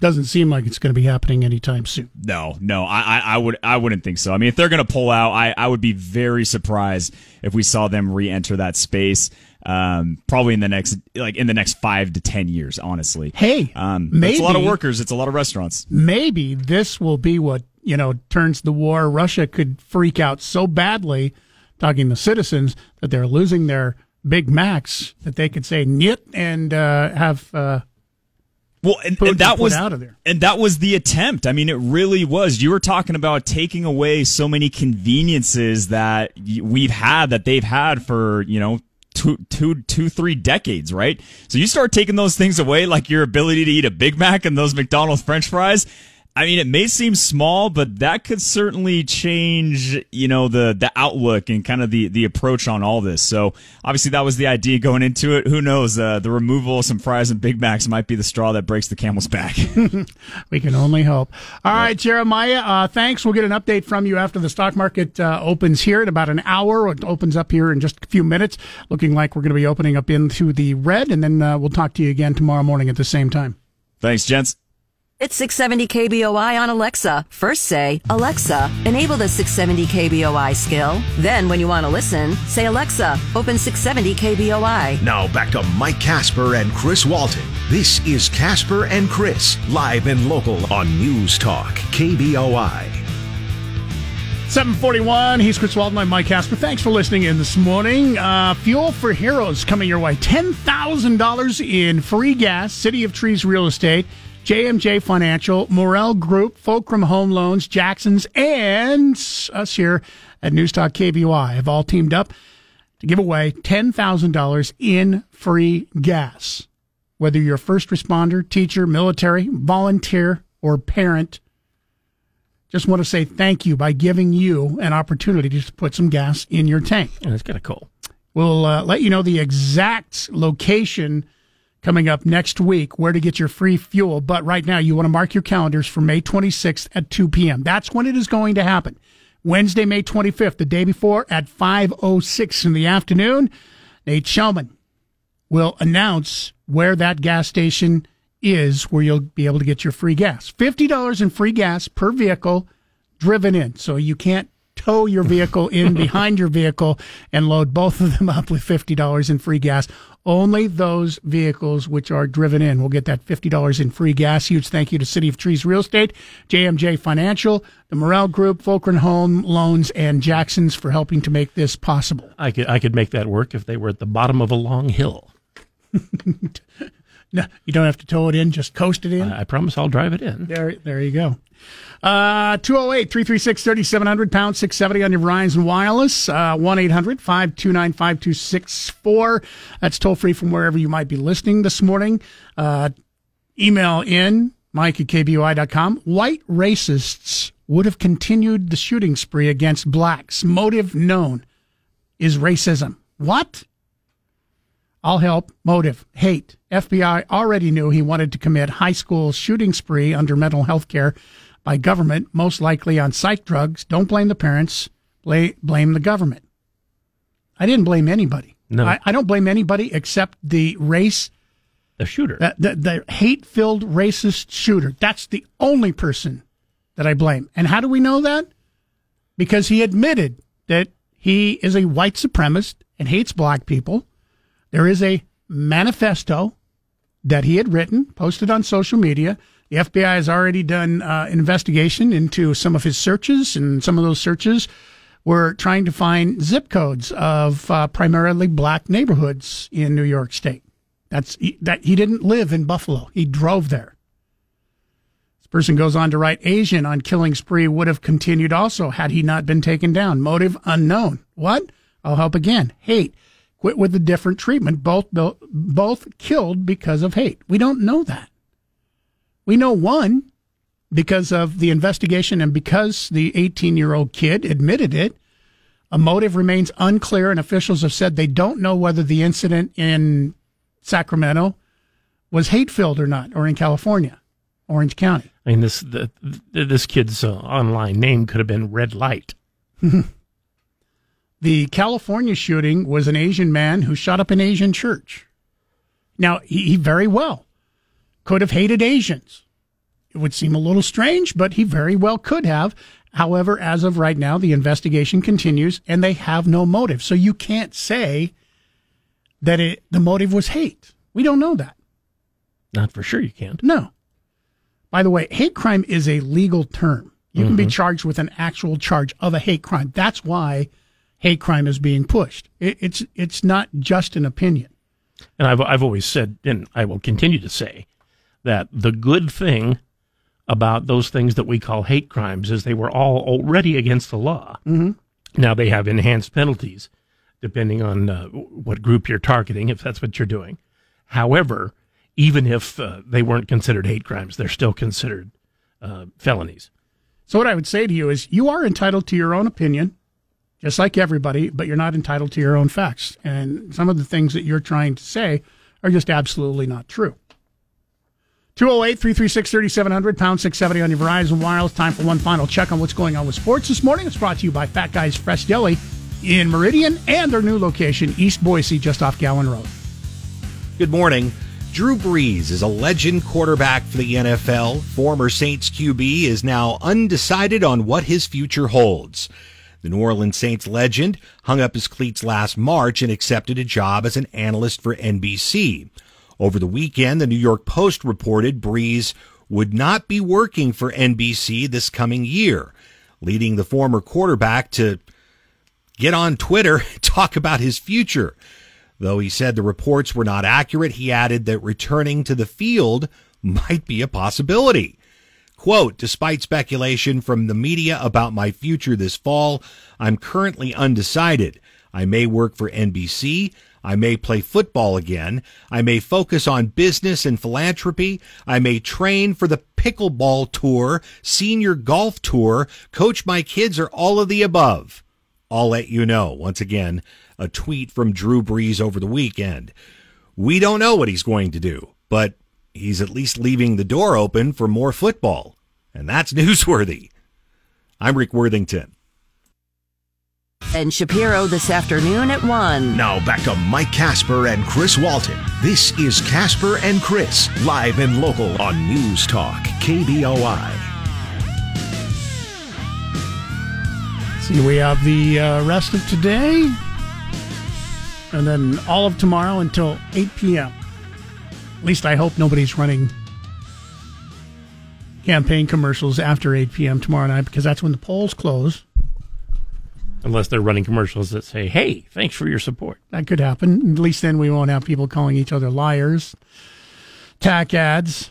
Doesn't seem like it's going to be happening anytime soon. No, no, I, I, would, I wouldn't think so. I mean, if they're going to pull out, I, I would be very surprised if we saw them re-enter that space. Um, probably in the next, like in the next five to ten years, honestly. Hey, um, maybe it's a lot of workers. It's a lot of restaurants. Maybe this will be what you know turns the war. Russia could freak out so badly, talking to citizens that they're losing their Big Macs that they could say "niet" and uh, have. Uh, well, and, and that was out of there. and that was the attempt. I mean, it really was. You were talking about taking away so many conveniences that we've had that they've had for you know two, two, two, three decades, right? So you start taking those things away, like your ability to eat a Big Mac and those McDonald's French fries. I mean, it may seem small, but that could certainly change, you know, the the outlook and kind of the the approach on all this. So obviously, that was the idea going into it. Who knows? Uh, the removal of some fries and Big Macs might be the straw that breaks the camel's back. we can only hope. All yep. right, Jeremiah. Uh, thanks. We'll get an update from you after the stock market uh, opens here in about an hour. It opens up here in just a few minutes. Looking like we're going to be opening up into the red, and then uh, we'll talk to you again tomorrow morning at the same time. Thanks, gents. It's 670 KBOI on Alexa. First say, Alexa, enable the 670 KBOI skill. Then, when you want to listen, say, Alexa, open 670 KBOI. Now back to Mike Casper and Chris Walton. This is Casper and Chris, live and local on News Talk, KBOI. 741, he's Chris Walton. I'm Mike Casper. Thanks for listening in this morning. Uh, Fuel for Heroes coming your way. $10,000 in free gas, City of Trees Real Estate. JMJ Financial, Morel Group, Fulcrum Home Loans, Jackson's, and us here at Newstalk KBOI have all teamed up to give away $10,000 in free gas. Whether you're a first responder, teacher, military, volunteer, or parent, just want to say thank you by giving you an opportunity to put some gas in your tank. Yeah, that's kind of cool. We'll uh, let you know the exact location coming up next week where to get your free fuel. But right now, you want to mark your calendars for May 26th at 2 p.m. That's when it is going to happen. Wednesday, May 25th, the day before at 5.06 in the afternoon. Nate Shelman will announce where that gas station is where you'll be able to get your free gas. $50 in free gas per vehicle driven in. So you can't tow your vehicle in behind your vehicle and load both of them up with $50 in free gas. Only those vehicles which are driven in will get that $50 in free gas. Huge thank you to City of Trees Real Estate, JMJ Financial, the Morel Group, Fulcrum Home Loans, and Jackson's for helping to make this possible. I could I could make that work if they were at the bottom of a long hill. No, you don't have to tow it in, just coast it in. I, I promise I'll drive it in. There, there you go. Uh, 208 336 3700, pound 670 on your Verizon Wireless. Uh, 1 800 529 5264. That's toll free from wherever you might be listening this morning. Uh, email in mike at kboi.com. White racists would have continued the shooting spree against blacks. Motive known is racism. What? I'll help. Motive, hate. FBI already knew he wanted to commit high school shooting spree under mental health care by government, most likely on psych drugs. Don't blame the parents. Blame the government. I didn't blame anybody. No. I, I don't blame anybody except the race, The shooter. the, the, the hate filled racist shooter. That's the only person that I blame. And how do we know that? Because he admitted that he is a white supremacist and hates black people. There is a manifesto that he had written, posted on social media. The FBI has already done uh, an investigation into some of his searches, and some of those searches were trying to find zip codes of uh, primarily black neighborhoods in New York State. That's that he didn't live in Buffalo; he drove there. This person goes on to write: Asian on killing spree would have continued also had he not been taken down. Motive unknown. What? I'll help again. Hate quit with the different treatment. Both both killed because of hate. We don't know that. We know one because of the investigation and because the 18 year old kid admitted it. A motive remains unclear, and officials have said they don't know whether the incident in Sacramento was hate filled or not, or in California, Orange County. I mean, this the, this kid's uh, online name could have been Red Light. The California shooting was an Asian man who shot up an Asian church. Now, he, he very well could have hated Asians. It would seem a little strange, but he very well could have. However, as of right now, the investigation continues and they have no motive. So you can't say that it, the motive was hate. We don't know that. Not for sure you can't. No. By the way, hate crime is a legal term. You can be mm-hmm. charged with an actual charge of a hate crime. That's why hate crime is being pushed. It, it's it's not just an opinion. And I've I've always said, and I will continue to say, that the good thing about those things that we call hate crimes is they were all already against the law. Mm-hmm. Now they have enhanced penalties depending on uh, what group you're targeting, if that's what you're doing. However, even if uh, they weren't considered hate crimes, they're still considered uh, felonies. So what I would say to you is you are entitled to your own opinion, just like everybody, but you're not entitled to your own facts. And some of the things that you're trying to say are just absolutely not true. 208 336 3700, pound 670 on your Verizon Wireless. Time for one final check on what's going on with sports this morning. It's brought to you by Fat Guys Fresh Deli in Meridian and their new location, East Boise, just off Gowen Road. Good morning. Drew Brees is a legend quarterback for the NFL. Former Saints QB is now undecided on what his future holds. The New Orleans Saints legend hung up his cleats last March and accepted a job as an analyst for NBC. Over the weekend, the New York Post reported Brees would not be working for NBC this coming year, leading the former quarterback to get on Twitter and talk about his future. Though he said the reports were not accurate, he added that returning to the field might be a possibility. Quote, despite speculation from the media about my future this fall, I'm currently undecided. I may work for NBC. I may play football again. I may focus on business and philanthropy. I may train for the pickleball tour, senior golf tour, coach my kids, or all of the above. I'll let you know. Once again, a tweet from Drew Brees over the weekend. We don't know what he's going to do, but he's at least leaving the door open for more football. And that's newsworthy. I'm Rick Worthington. And Shapiro this afternoon at 1. Now back to Mike Casper and Chris Walton. This is Casper and Chris, live and local on News Talk, KBOI. See, we have the uh, rest of today, and then all of tomorrow until 8 p.m. At least I hope nobody's running campaign commercials after 8 p.m. tomorrow night because that's when the polls close. Unless they're running commercials that say, hey, thanks for your support. That could happen. At least then we won't have people calling each other liars. Tack ads.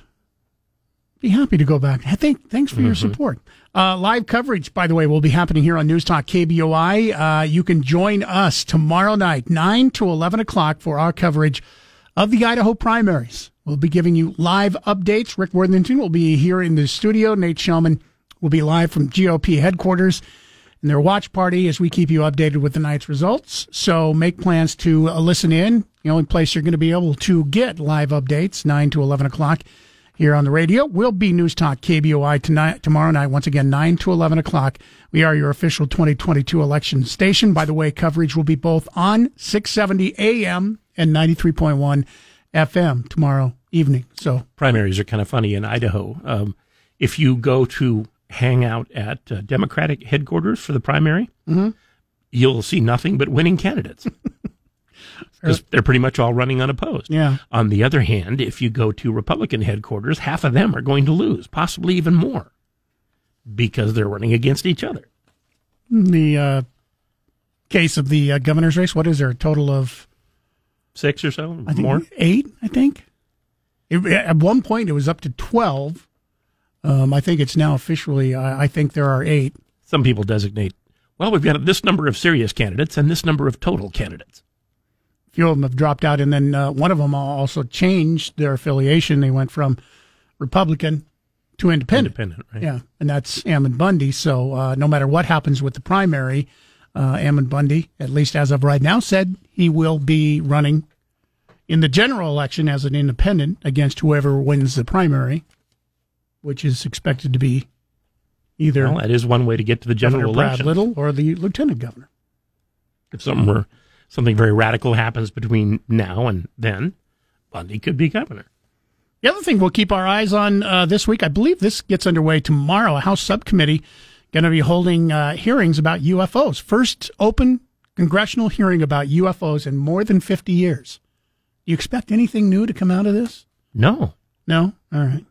Be happy to go back. Thank, thanks for your support. Uh, live coverage, by the way, will be happening here on News Talk KBOI. Uh, you can join us tomorrow night, 9 to 11 o'clock, for our coverage of the Idaho primaries. We'll be giving you live updates. Rick Worthington will be here in the studio. Nate Shelman will be live from GOP headquarters and their watch party as we keep you updated with the night's results. So make plans to uh, listen in. The only place you're going to be able to get live updates, 9 to 11 o'clock here on the radio, will be News Talk KBOI tonight, tomorrow night, once again, 9 to 11 o'clock. We are your official 2022 election station. By the way, coverage will be both on 670 AM and 93.1 FM tomorrow evening. So Primaries are kind of funny in Idaho. Um, if you go to hang out at uh, Democratic headquarters for the primary, you'll see nothing but winning candidates. Because they're pretty much all running unopposed. Yeah. On the other hand, if you go to Republican headquarters, half of them are going to lose, possibly even more, because they're running against each other. In the uh, case of the uh, governor's race, what is there? A total of Six or so, I think more. eight. I think It- at one point it was up to twelve. Um, I think it's now officially. I I think there are eight. Some people designate, well, we've got this number of serious candidates and this number of total candidates. A few of them have dropped out, and then uh, one of them also changed their affiliation. They went from Republican to Independent. Independent, right? Yeah, and that's Ammon Bundy. So uh, no matter what happens with the primary, uh, Ammon Bundy, at least as of right now, said he will be running in the general election as an independent against whoever wins the primary, which is expected to be either Well, that is one way to get to the general Governor general Brad election. Little or the lieutenant governor. If something were, something very radical happens between now and then, Bundy could be governor. The other thing we'll keep our eyes on uh, this week, I believe this gets underway tomorrow. A House subcommittee going to be holding uh, hearings about UFOs. First open congressional hearing about UFOs in more than 50 years. Do you expect anything new to come out of this? No, No? All right.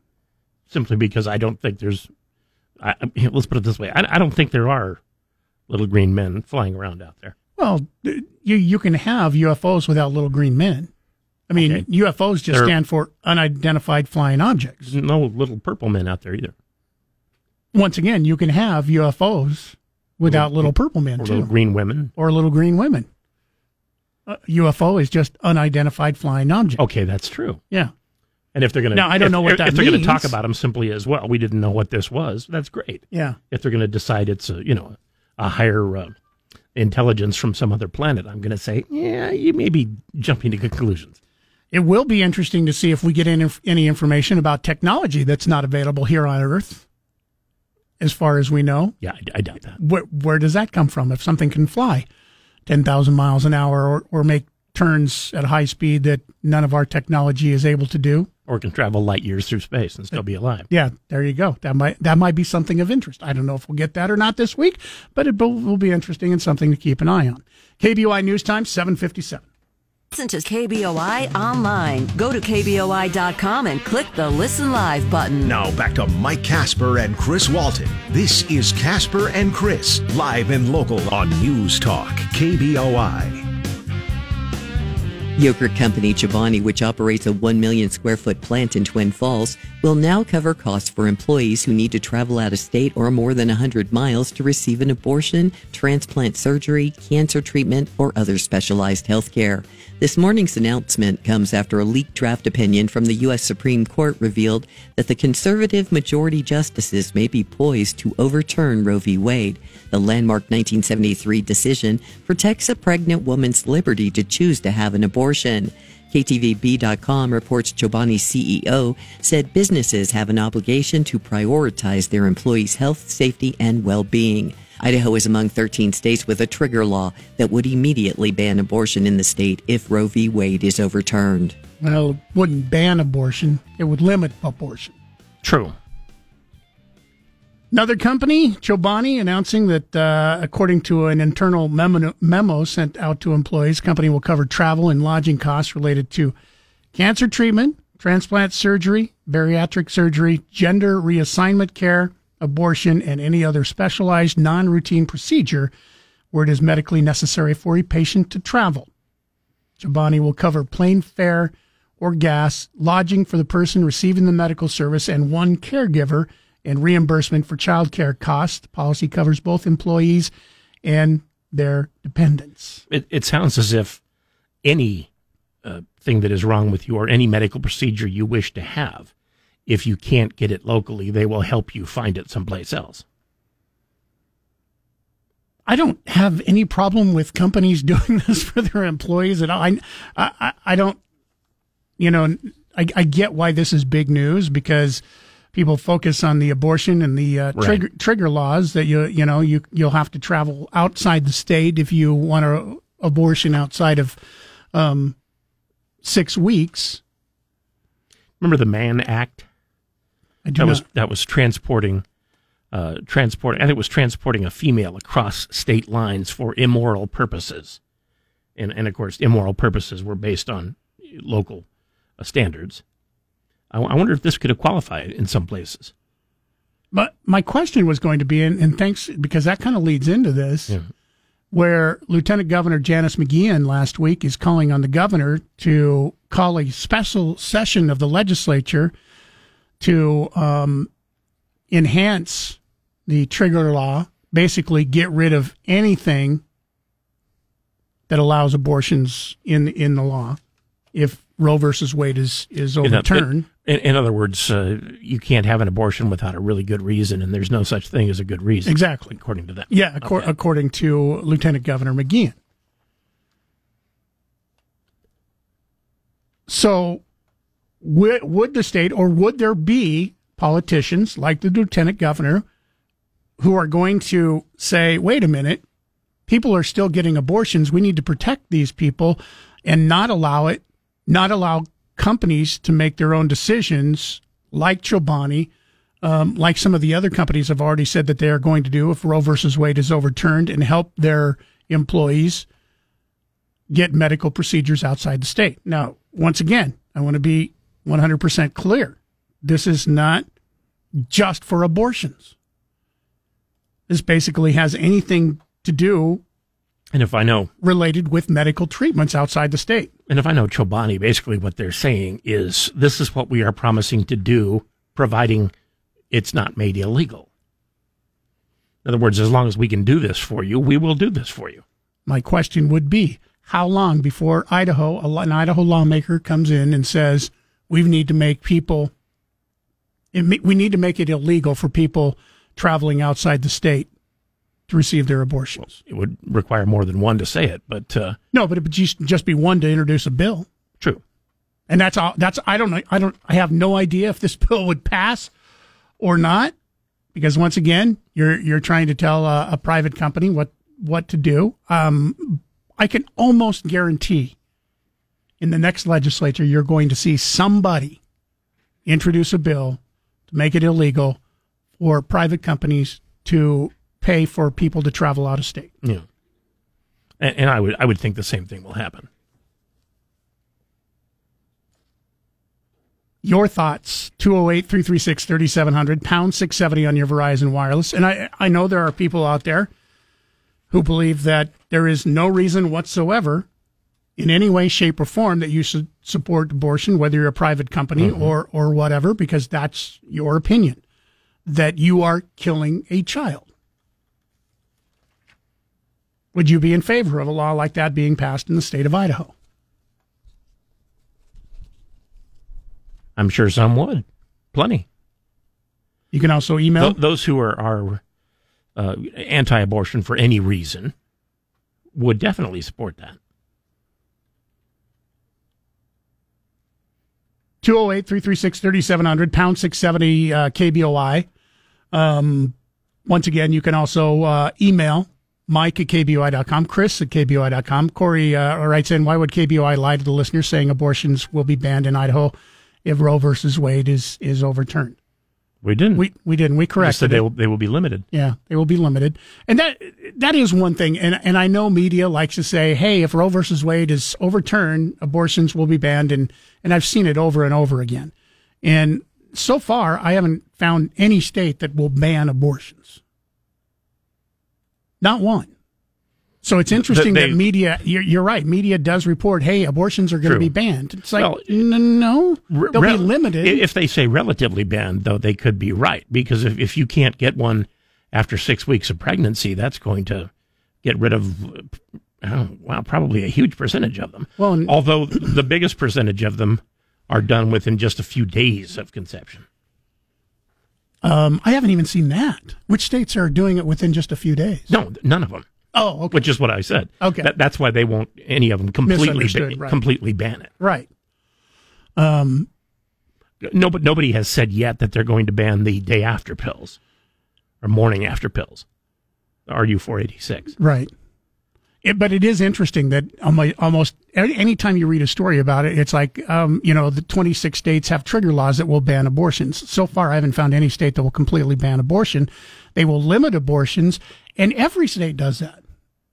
simply because I don't think there's. I, I- let's put it this way: I, I don't think there are little green men flying around out there. Well, you, you can have UFOs without little green men. I mean, Okay. UFOs just They're- stand for unidentified flying objects. No little purple men out there either, Once again, you can have UFOs without little purple men, or too. little green women. or little green women. Uh, UFO is just unidentified flying object. Okay, that's true. Yeah. And if they're going to, Now, I don't if, know what if, that if they're going to talk about them simply as well, we didn't know what this was. That's great. Yeah. If they're going to decide it's a you know a higher uh, intelligence from some other planet, I'm going to say, yeah, you may be jumping to conclusions. It will be interesting to see if we get any, any information about technology that's not available here on Earth, as far as we know. Yeah, I, I doubt that. Where, where does that come from? If something can fly 10,000 miles an hour or, or make turns at high speed that none of our technology is able to do. Or can travel light years through space and still be alive. Yeah, there you go. That might that might be something of interest. I don't know if we'll get that or not this week, but it will, will be interesting and something to keep an eye on. KBOI News Time, 757. Listen to KBOI online. Go to KBOI.com and click the Listen Live button. Now back to Mike Casper and Chris Walton. This is Casper and Chris, live and local on News Talk, KBOI. Yogurt company Chobani, which operates a 1 million square foot plant in Twin Falls, will now cover costs for employees who need to travel out of state or more than 100 miles to receive an abortion, transplant surgery, cancer treatment, or other specialized health care. This morning's announcement comes after a leaked draft opinion from the U.S. Supreme Court revealed that the conservative majority justices may be poised to overturn Roe v. Wade. The landmark 1973 decision protects a pregnant woman's liberty to choose to have an abortion. KTVB.com reports Chobani's CEO said businesses have an obligation to prioritize their employees' health, safety, and well being. Idaho is among 13 states with a trigger law that would immediately ban abortion in the state if Roe v. Wade is overturned. Well, it wouldn't ban abortion, it would limit abortion. True. Another company, Chobani, announcing that uh, according to an internal memo, memo sent out to employees, company will cover travel and lodging costs related to cancer treatment, transplant surgery, bariatric surgery, gender reassignment care, abortion, and any other specialized non-routine procedure where it is medically necessary for a patient to travel. Chobani will cover plane fare or gas, lodging for the person receiving the medical service, and one caregiver – and reimbursement for child care costs. The policy covers both employees and their dependents. It, it sounds as if any uh, thing that is wrong with you or any medical procedure you wish to have, if you can't get it locally, they will help you find it someplace else. I don't have any problem with companies doing this for their employees at all. I, I, I don't, you know, I, I get why this is big news because people focus on the abortion and the uh, trigger right. trigger laws that you you know you you'll have to travel outside the state if you want an abortion outside of um, six weeks. Remember the Mann Act? I do that not. was that was transporting. Uh, transporting, and it was transporting a female across state lines for immoral purposes, and and of course, immoral purposes were based on local uh, standards. I, I wonder if this could have qualified in some places. But my question was going to be, and, and thanks because that kind of leads into this, yeah. where Lieutenant Governor Janice McGeachin last week is calling on the governor to call a special session of the legislature to um, enhance the trigger law, basically get rid of anything that allows abortions in in the law. If Roe versus Wade is is overturned. In, in other words, uh, you can't have an abortion without a really good reason, and there's no such thing as a good reason. Exactly, according to them. Yeah, okay. according to Lieutenant Governor McGeachin. So, would, would the state, or would there be politicians like the lieutenant governor, who are going to say, "Wait a minute, people are still getting abortions. We need to protect these people." and not allow it not allow companies to make their own decisions like Chobani, um, like some of the other companies have already said that they are going to do if Roe versus Wade is overturned and help their employees get medical procedures outside the state. Now, once again, I want to be 100% clear. This is not just for abortions. This basically has anything to do and if I know related with medical treatments outside the state. And if I know Chobani, basically what they're saying is this is what we are promising to do, providing it's not made illegal. In other words, as long as we can do this for you, we will do this for you. My question would be how long before Idaho, an Idaho lawmaker comes in and says, we need to make people, we need to make it illegal for people traveling outside the state to receive their abortions. Well, it would require more than one to say it, but uh, no, but it would just just be one to introduce a bill. True, and that's all. That's I don't know. I don't. I have no idea if this bill would pass or not, because once again, you're you're trying to tell a, a private company what what to do. Um, I can almost guarantee in the next legislature you're going to see somebody introduce a bill to make it illegal for private companies to pay for people to travel out of state. Yeah. And, and I would I would think the same thing will happen. Your thoughts, 208 336 3700, pound 670 on your Verizon Wireless. And I, I know there are people out there who believe that there is no reason whatsoever in any way, shape, or form that you should support abortion, whether you're a private company mm-hmm. or or whatever, because that's your opinion that you are killing a child. Would you be in favor of a law like that being passed in the state of Idaho? I'm sure some would. Plenty. You can also email Th- those who are, are uh, anti abortion for any reason would definitely support that. 208 336 3700, pound 670 uh, KBOI. Um, once again, you can also uh, email Mike at KBOI.com, Chris at KBOI.com. Corey uh, writes in, why would KBOI lie to the listeners saying abortions will be banned in Idaho if Roe versus Wade is, is overturned? We didn't. We, we didn't. We corrected said they will, they will be limited. Yeah, they will be limited, and that that is one thing. And and I know media likes to say, "Hey, if Roe versus Wade is overturned, abortions will be banned," and and I've seen it over and over again. And so far, I haven't found any state that will ban abortions. Not one. So it's interesting They- that media. You're, you're right. Media does report, "Hey, abortions are going to be banned." It's like, Well, n- no, they'll rel- be limited. If they say relatively banned, though, they could be right because if, if you can't get one after six weeks of pregnancy, that's going to get rid of, uh, wow, probably a huge percentage of them. Well, and- although the biggest percentage of them are done within just a few days of conception. Um, I haven't even seen that. Which states are doing it within just a few days? No, none of them. Oh, okay. Which is what I said. Okay. That, that's why they won't any of them completely ba- right. completely ban it. Right. Um, No, but nobody has said yet that they're going to ban the day after pills or morning after pills. RU four eighty six. Right. It, but it is interesting that almost any time you read a story about it, it's like, um, you know, the 26 states have trigger laws that will ban abortions. So far, I haven't found any state that will completely ban abortion. They will limit abortions, and every state does that.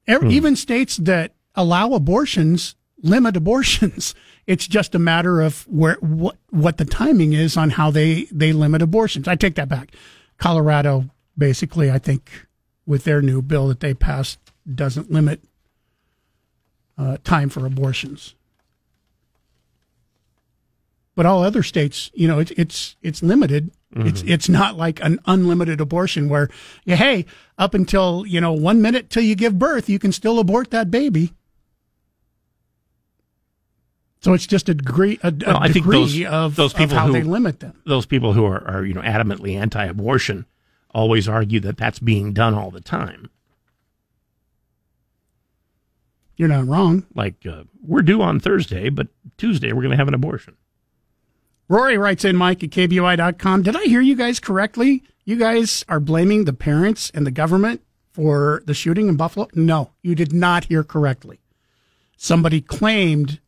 Every, Even states that allow abortions limit abortions. It's just a matter of where what what the timing is on how they they limit abortions. I take that back. Colorado, basically, I think, with their new bill that they passed, doesn't limit uh, time for abortions. But all other states, you know, it's it's it's limited. It's it's not like an unlimited abortion where, yeah, hey, up until you know one minute till you give birth, you can still abort that baby. So it's just a degree, a, a Well, I think degree those of, those of people how who they limit them. those people who are, are you know adamantly anti-abortion always argue that that's being done all the time. You're not wrong. Like uh, we're due on Thursday, but Tuesday we're going to have an abortion. Rory writes in Mike at KBOI.com. Did I hear you guys correctly? You guys are blaming the parents and the government for the shooting in Buffalo? No, you did not hear correctly. Somebody claimed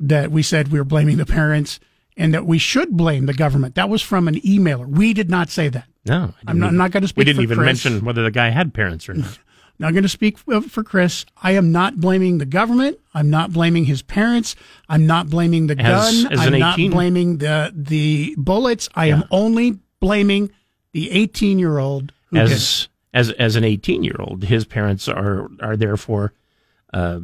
that we said we were blaming the parents and that we should blame the government. That was from an emailer. We did not say that. No, I I'm didn't not, not going to speak We didn't for even Chris. mention whether the guy had parents or not. Not going to speak for Chris. I am not blaming the government. I'm not blaming his parents. I'm not blaming the As- gun. as I'm not 18 blaming the the bullets. I am only blaming the 18 year old who did it. as as as an 18 year old his parents are are therefore uh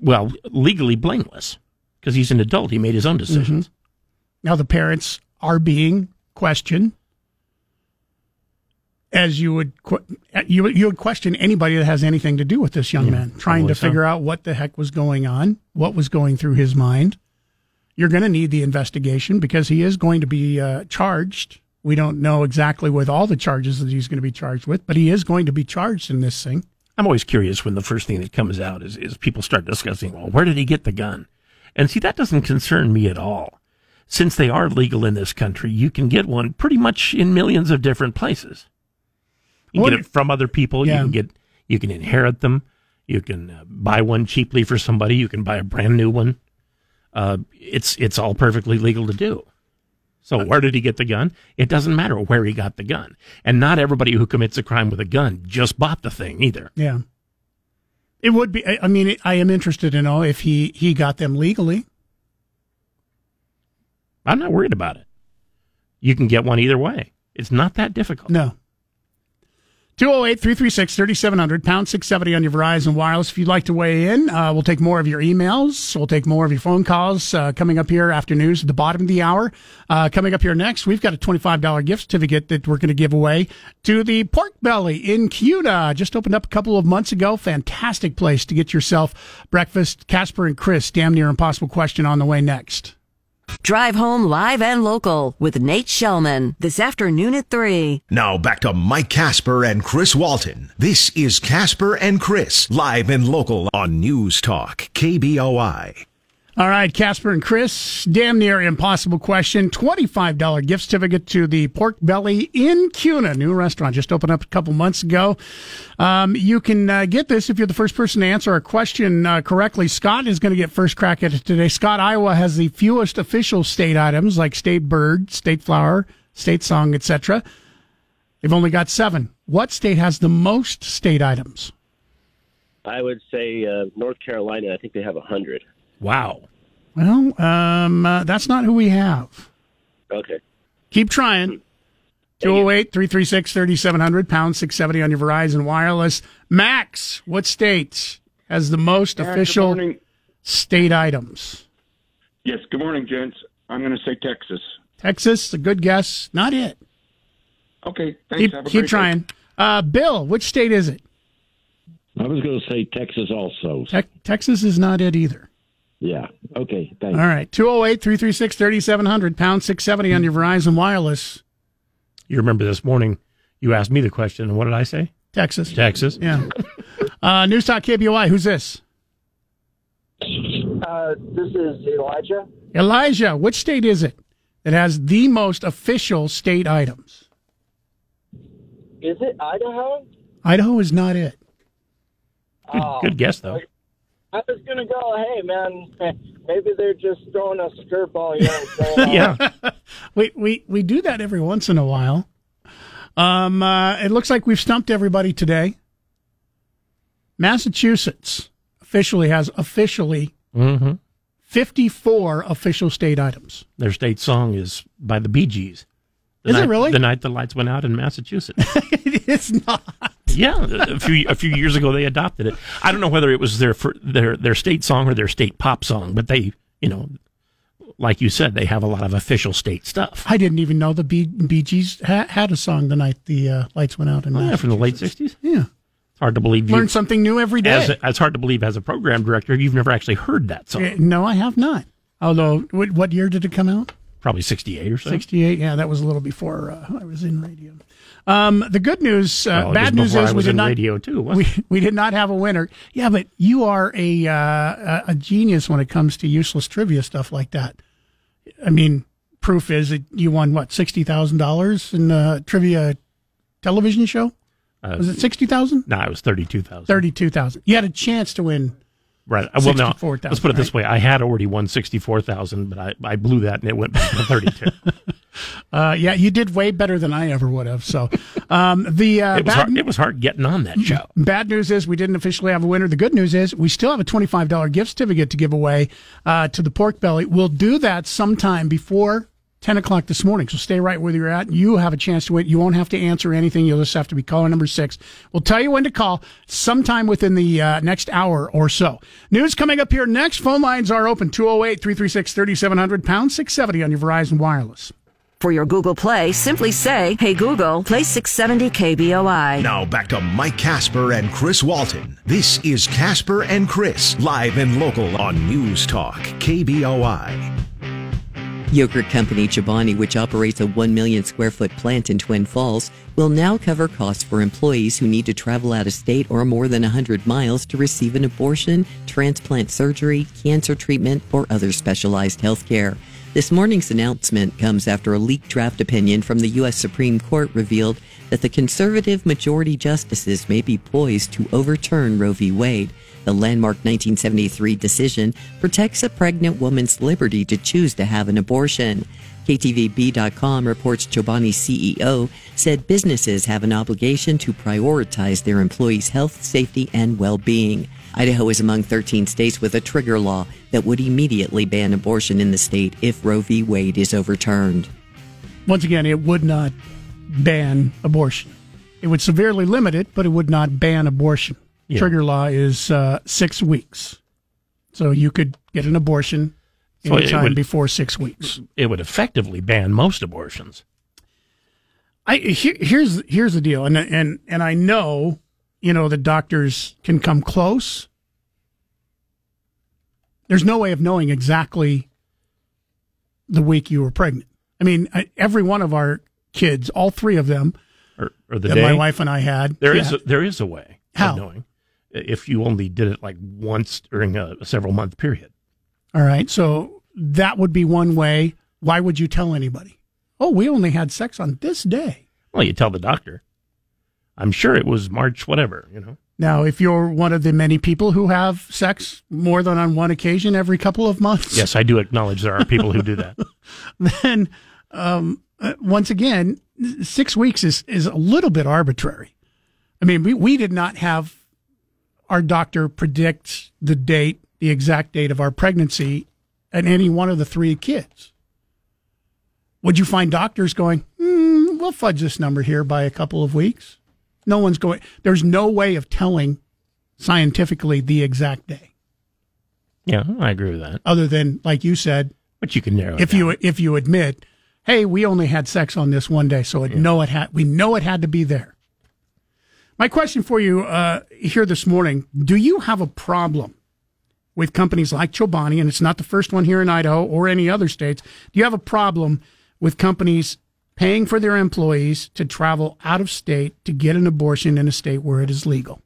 well legally blameless because he's an adult he made his own decisions Now the parents are being questioned, as you would you you would question anybody that has anything to do with this young man, trying to so. figure out what the heck was going on, what was going through his mind. You're going to need the investigation because he is going to be uh, charged. We don't know exactly with all the charges that he's going to be charged with, but he is going to be charged in this thing. i'm always curious when the first thing that comes out is is people start discussing well where did he get the gun and see that doesn't concern me at all since they are legal in this country you can get one pretty much in millions of different places you can What- get it from other people Yeah. you can get you can inherit them you can uh, buy one cheaply for somebody you can buy a brand new one uh, it's it's all perfectly legal to do. So where did he get the gun? It doesn't matter where he got the gun, and not everybody who commits a crime with a gun just bought the thing either. Yeah. It would be. I I mean, I am interested to know if he he got them legally. I'm not worried about it. You can get one either way. It's not that difficult. No. 208 336 3700, pound 670 on your Verizon Wireless. If you'd like to weigh in, uh, we'll take more of your emails. We'll take more of your phone calls uh, coming up here after news at the bottom of the hour. Uh, coming up here next, we've got a $25 gift certificate that we're going to give away to the Pork Belly in Kuna. Just opened up a couple of months ago. Fantastic place to get yourself breakfast. Casper and Chris, damn near impossible question on the way next. Drive home live and local with Nate Shelman this afternoon at 3. Now back to Mike Casper and Chris Walton. This is Casper and Chris, live and local on News Talk, KBOI. All right, Casper and Chris, damn near impossible question. $25 gift certificate to the Pork Belly in Kuna, new restaurant just opened up a couple months ago. Um, you can uh, get this if you're the first person to answer a question uh, correctly. Scott is going to get first crack at it today. Scott, Iowa has the fewest official state items like state bird, state flower, state song, etc. They've only got seven. What state has the most state items? I would say uh, North Carolina. I think they have a hundred. Wow. Well, um, uh, that's not who we have. Okay. Keep trying. 208 336 3700, pound 670 on your Verizon Wireless. Max, what state has the most Yeah, official state items? Yes, good morning, gents. I'm going to say Texas. Texas, a good guess. Not it. Okay, thanks. Keep, Have a keep great trying. Uh, Bill, which state is it? I was going to say Texas also. Te- Texas is not it either. Yeah. Okay. Thanks. All right. 208 336 3700, pound 670 on your Verizon Wireless. You remember this morning you asked me the question, and what did I say? Texas. Texas. Yeah. uh, News Talk KBOI, who's this? Uh, this is Elijah. Elijah, which state is it that has the most official state items? Is it Idaho? Idaho is not it. Oh, Good guess, though. I was gonna go. Hey, man, maybe they're just throwing us a curveball here. and saying, uh, yeah. we, we, we do that every once in a while. Um, uh, it looks like we've stumped everybody today. Massachusetts officially has officially Mm-hmm. 54 official state items. Their state song is by the Bee Gees. The Is it really? The night the lights went out in Massachusetts. it is not. Yeah, a few a few years ago they adopted it. I don't know whether it was their their their state song or their state pop song, but they, you know, like you said, they have a lot of official state stuff. I didn't even know the Bee, Bee Gees ha- had a song the night the uh, lights went out in Oh, yeah, from the late '60s. Yeah, It's hard to believe. you- Learn something new every day. As a, it's hard to believe as a program director, you've never actually heard that song. Uh, no, I have not. Although, what, what year did it come out? Probably '68 or so. 68. Yeah, that was a little before uh, I was in radio. Um, the good news, uh, Well, bad news is we did not radio too. we, we did not have a winner. Yeah, but you are a uh, a genius when it comes to useless trivia stuff like that. I mean, proof is that you won what sixty thousand dollars in a trivia television show. Uh, was it sixty thousand? No, it was thirty-two thousand. Thirty-two thousand. You had a chance to win. Right. Well, no. 64,000, Let's put it this way: I had already won sixty-four thousand, but I, I blew that and it went back to thirty-two. Uh, yeah, you did way better than I ever would have. So, um, the uh, it was hard. It was hard getting on that show. Bad news is we didn't officially have a winner. The good news is we still have a $25 gift certificate to give away uh, to the Pork Belly. We'll do that sometime before 10 o'clock this morning. So stay right where you're at. You have a chance to win. You won't have to answer anything. You'll just have to be caller number six. We'll tell you when to call sometime within the uh, next hour or so. News coming up here next. Phone lines are open 208 336 3700 pound 670 on your Verizon Wireless. For your Google Play, simply say, Hey Google, play 670 KBOI. Now back to Mike Casper and Chris Walton. This is Casper and Chris, live and local on News Talk, KBOI. Yogurt company Chobani, which operates a 1 million square foot plant in Twin Falls, will now cover costs for employees who need to travel out of state or more than 100 miles to receive an abortion, transplant surgery, cancer treatment, or other specialized health care. This morning's announcement comes after a leaked draft opinion from the U.S. Supreme Court revealed that the conservative majority justices may be poised to overturn Roe v. Wade. The landmark 1973 decision protects a pregnant woman's liberty to choose to have an abortion. KTVB.com reports Chobani's CEO said businesses have an obligation to prioritize their employees' health, safety, and well being. Idaho is among 13 states with a trigger law that would immediately ban abortion in the state if Roe v. Wade is overturned. Once again, it would not ban abortion. It would severely limit it, but it would not ban abortion. Yeah. Trigger law is uh, six weeks, so you could get an abortion So anytime would- before six weeks. It would effectively ban most abortions. I here, here's here's the deal, and and and I know you know the doctors can come close. There's no way of knowing exactly the week you were pregnant. I mean, I, every one of our kids, all three of them, or, or the that day my wife and I had, There yeah, is a, there is a way How? of knowing if you only did it like once during a, a several month period. All right, so that would be one way. Why would you tell anybody? Oh, we only had sex on this day. Well, you tell the doctor. I'm sure it was March, whatever. You know. Now, if you're one of the many people who have sex more than on one occasion every couple of months, Yes, I do acknowledge there are people who do that. then um, uh, once again, six weeks is, is a little bit arbitrary. I mean, we, we did not have our doctor predicts the date, the exact date of our pregnancy at any one of the three kids. Would you find doctors going, hmm, we'll fudge this number here by a couple of weeks? No one's going, there's no way of telling scientifically the exact day Yeah, I agree with that. other than, like you said, But you can narrow it if you if you admit, hey, we only had sex on this one day, so it know it had we know it had to be there. My question for you uh, here this morning: Do you have a problem with companies like Chobani, and it's not the first one here in Idaho or any other states? Do you have a problem with companies paying for their employees to travel out of state to get an abortion in a state where it is legal?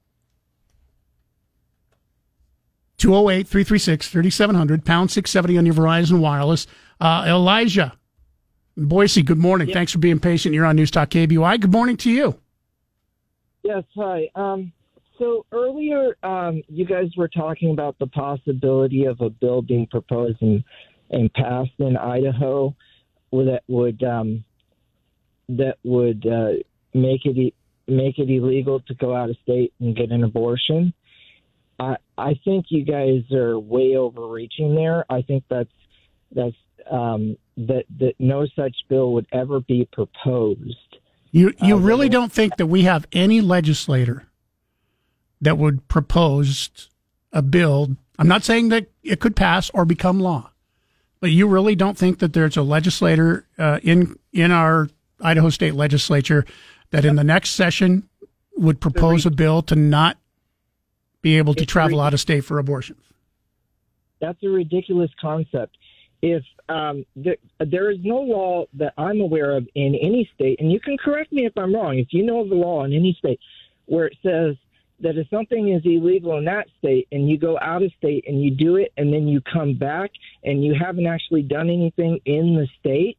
208 336 3700, pound 670 on your Verizon Wireless. Uh, Elijah, Boise, good morning. Thanks for being patient. You're on News Talk KBOI. Good morning to you. Yes, hi. Um, so earlier, um, you guys were talking about the possibility of a bill being proposed and, and passed in Idaho that would um, that would uh, make it e- make it illegal to go out of state and get an abortion. I I think you guys are way overreaching there. I think that's that's um, that that no such bill would ever be proposed. You you really don't think that we have any legislator that would propose a bill? I'm not saying that it could pass or become law, but you really don't think that there's a legislator uh, in in our Idaho State Legislature that in the next session would propose a bill to not be able to travel out of state for abortions? That's a ridiculous concept. If um, there, there is no law that I'm aware of in any state, and you can correct me if I'm wrong, if you know of a law in any state where it says that if something is illegal in that state and you go out of state and you do it and then you come back and you haven't actually done anything in the state,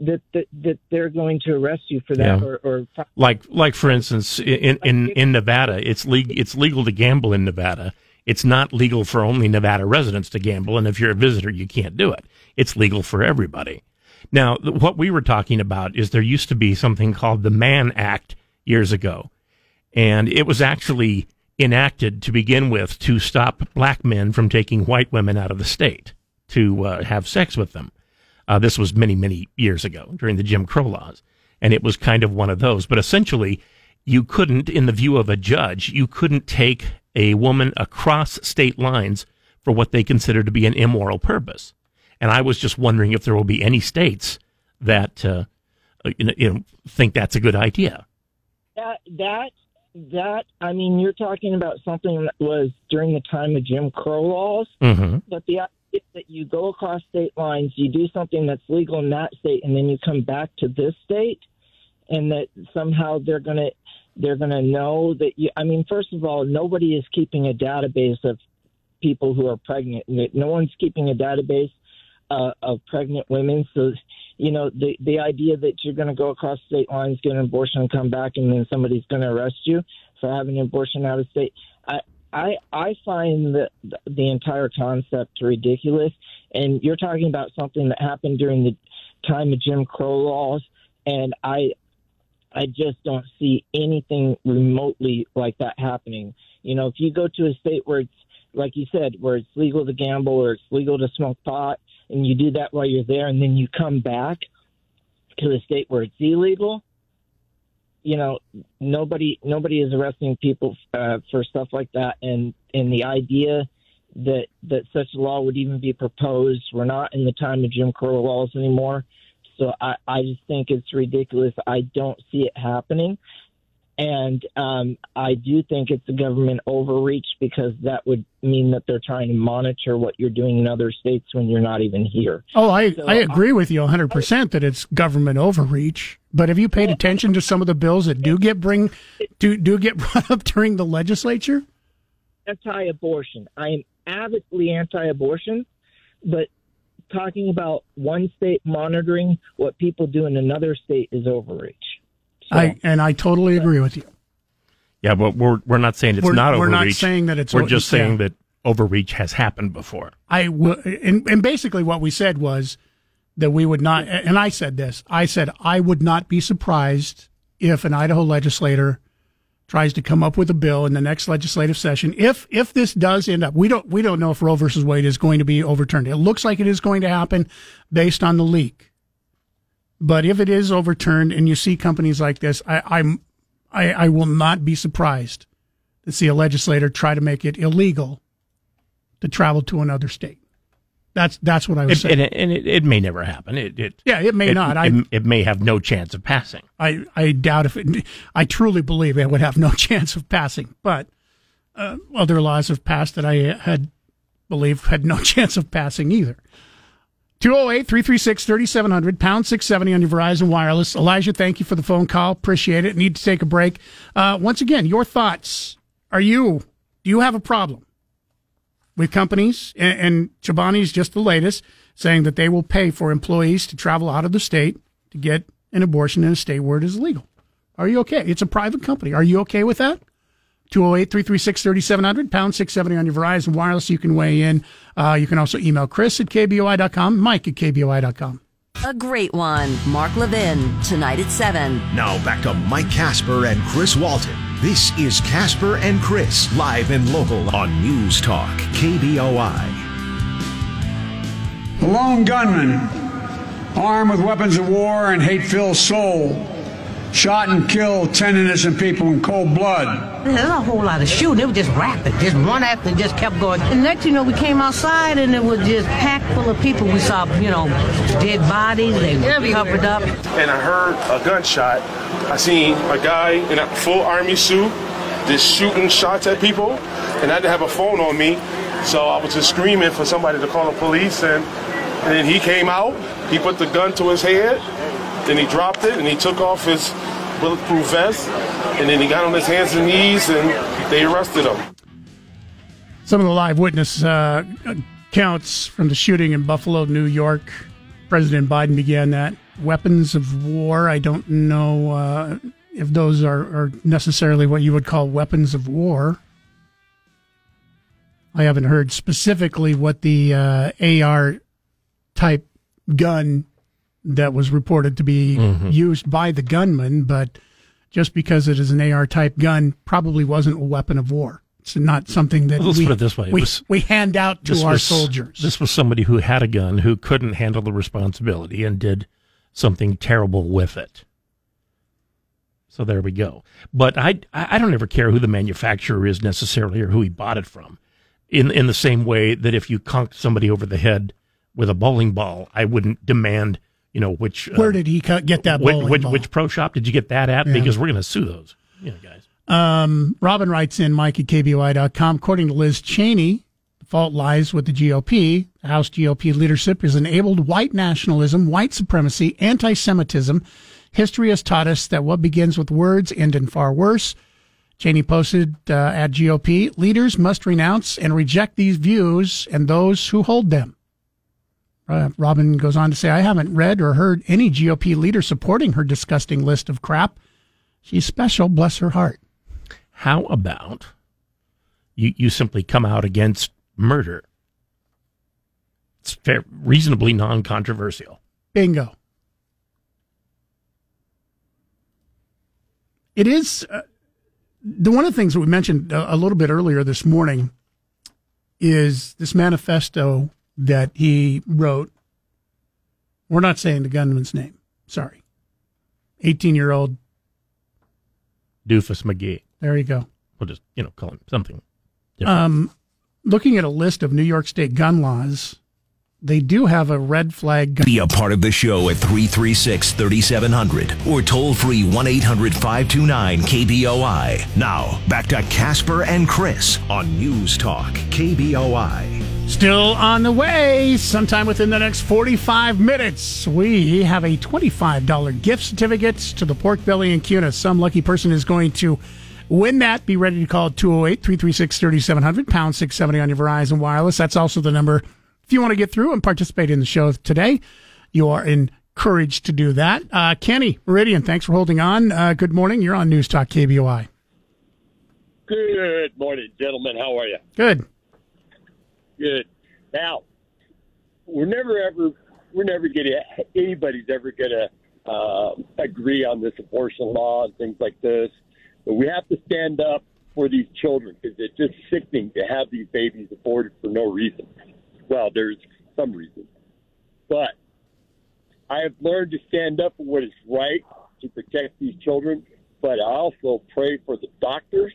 that that, that they're going to arrest you for that Yeah. or, or like like for instance in in in Nevada it's legal it's legal to gamble in Nevada it's not legal for only Nevada residents to gamble and if you're a visitor you can't do it it's legal for everybody now what we were talking about is there used to be something called the Mann Act years ago and it was actually enacted to begin with to stop black men from taking white women out of the state to uh, have sex with them uh, this was many, many years ago during the Jim Crow laws. And it was kind of one of those. But essentially, you couldn't, in the view of a judge, you couldn't take a woman across state lines for what they consider to be an immoral purpose. And I was just wondering if there will be any states that uh, you, know, you know, think that's a good idea. that that that I mean, you're talking about something that was during the time of Jim Crow laws. Mm-hmm. But the idea that you go across state lines, you do something that's legal in that state, and then you come back to this state, and that somehow they're gonna they're gonna know that you. I mean, first of all, nobody is keeping a database of people who are pregnant. No one's keeping a database uh, of pregnant women. So, you know, the the idea that you're going to go across state lines, get an abortion, and come back, and then somebody's going to arrest you for having an abortion out of state. I I I find the the entire concept ridiculous. And you're talking about something that happened during the time of Jim Crow laws, and I I just don't see anything remotely like that happening. You know, if you go to a state where it's like you said, where it's legal to gamble or it's legal to smoke pot, and you do that while you're there, and then you come back to the state where it's illegal, you know, nobody nobody is arresting people uh, for stuff like that, and and the idea that that such a law would even be proposed, we're not in the time of Jim Crow laws anymore. So I, I just think it's ridiculous. I don't see it happening. And um, I do think it's a government overreach because that would mean that they're trying to monitor what you're doing in other states when you're not even here. Oh, I, So I agree with you 100% that it's government overreach. But have you paid attention to some of the bills that do get bring do do get brought up during the legislature? anti-abortion. I am avidly anti-abortion, but talking about one state monitoring what people do in another state is overreach. I and I totally agree with you. Yeah, but we're we're not saying it's We're- not we're overreach. not saying that it's We're o- just yeah. saying that overreach has happened before. I w- and, and basically what we said was that we would not, and I said this, I said I would not be surprised if an Idaho legislator tries to come up with a bill in the next legislative session. If if this does end up, we don't we don't know if Roe versus Wade is going to be overturned. It looks like it is going to happen based on the leak. But if it is overturned and you see companies like this, I, I'm I, I will not be surprised to see a legislator try to make it illegal to travel to another state. That's that's what I was It, saying. and it, and it, it may never happen. It, it Yeah, it may not. I- it, it may have no chance of passing. I, I doubt if it, I truly believe it would have no chance of passing. But uh, other laws have passed that I had believed had no chance of passing either. 208 336 3700, pound 670 on your Verizon Wireless. Elijah, thank you for the phone call. Appreciate it. Need to take a break. Uh, once again, your thoughts. Are you, do you have a problem with companies? And, and Chobani's just the latest saying that they will pay for employees to travel out of the state to get an abortion in a state where it is legal. Are you okay? It's a private company. Are you okay with that? 208 336 3700, pound 670 on your Verizon Wireless. You can weigh in. Uh, you can also email Chris at KBOI.com, Mike at KBOI.com. A great one. Mark Levin, tonight at 7. Now back to Mike Casper and Chris Walton. This is Casper and Chris, live and local on News Talk, KBOI. A lone gunman, armed with weapons of war and hate filled soul, shot and killed 10 innocent people in cold blood. There's a whole lot of shooting. It was just rapid. Just one after and just kept going. And next, you know, we came outside and it was just packed full of people. We saw, you know, dead bodies. They were covered up. and I heard a gunshot. I seen a guy in a full army suit just shooting shots at people, and I didn't have a phone on me, so I was just screaming for somebody to call the police, and, and then he came out, he put the gun to his head, then he dropped it, and he took off his bulletproof vest, and then he got on his hands and knees, and they arrested him. Some of the live witness uh, accounts from the shooting in Buffalo, New York. President Biden began that. Weapons of war. I don't know uh, if those are, are necessarily what you would call weapons of war. I haven't heard specifically what the uh, AR type gun that was reported to be Mhm. used by the gunman, but just because it is an AR type gun, probably wasn't a weapon of war. It's not something that Let's we, put it this way. We, was- we hand out to our was- soldiers. This was somebody who had a gun who couldn't handle the responsibility and did something terrible with it. So there we go. But I I don't ever care who the manufacturer is necessarily or who he bought it from. In in the same way that if you conked somebody over the head with a bowling ball, I wouldn't demand you know which uh, Where did he get that which, bowling which, ball? which pro shop did you get that at? Yeah. Because we're going to sue those. You know, guys. Um, Robin writes in Mike at KBOI.com. According to Liz Cheney, the fault lies with the GOP. The House GOP leadership has enabled white nationalism, white supremacy, anti Semitism. History has taught us that what begins with words end in far worse. Cheney posted uh, at GOP leaders must renounce and reject these views and those who hold them. Uh, Robin goes on to say, I haven't read or heard any GOP leader supporting her disgusting list of crap. She's special, bless her heart. How about you, you simply come out against murder? It's fair, reasonably non controversial. Bingo. It is uh, the one of the things that we mentioned a, a little bit earlier this morning is this manifesto that he wrote. We're not saying the gunman's name. Sorry. 18 year old Doofus McGee. There you go. We'll just you know call him something. different. Um, looking at a list of New York State gun laws, they do have a red flag gun. Be a part of the show at 336 3700 or toll free 1 800 529 KBOI. Now, back to Casper and Chris on News Talk KBOI. Still on the way. Sometime within the next 45 minutes, we have a $25 gift certificate to the Pork Belly and Kuna. Some lucky person is going to win that. Be ready to call 208 336 3700, pound 670 on your Verizon Wireless. That's also the number if you want to get through and participate in the show today. You are encouraged to do that. Uh, Kenny Meridian, thanks for holding on. Uh, good morning. You're on News Talk KBOI. Good morning, gentlemen. How are you? Good. Good. Now, we're never ever, we're never gonna, anybody's ever gonna uh, agree on this abortion law and things like this. But we have to stand up for these children because it's just sickening to have these babies aborted for no reason. Well, there's some reason, but I have learned to stand up for what is right to protect these children. But I also pray for the doctors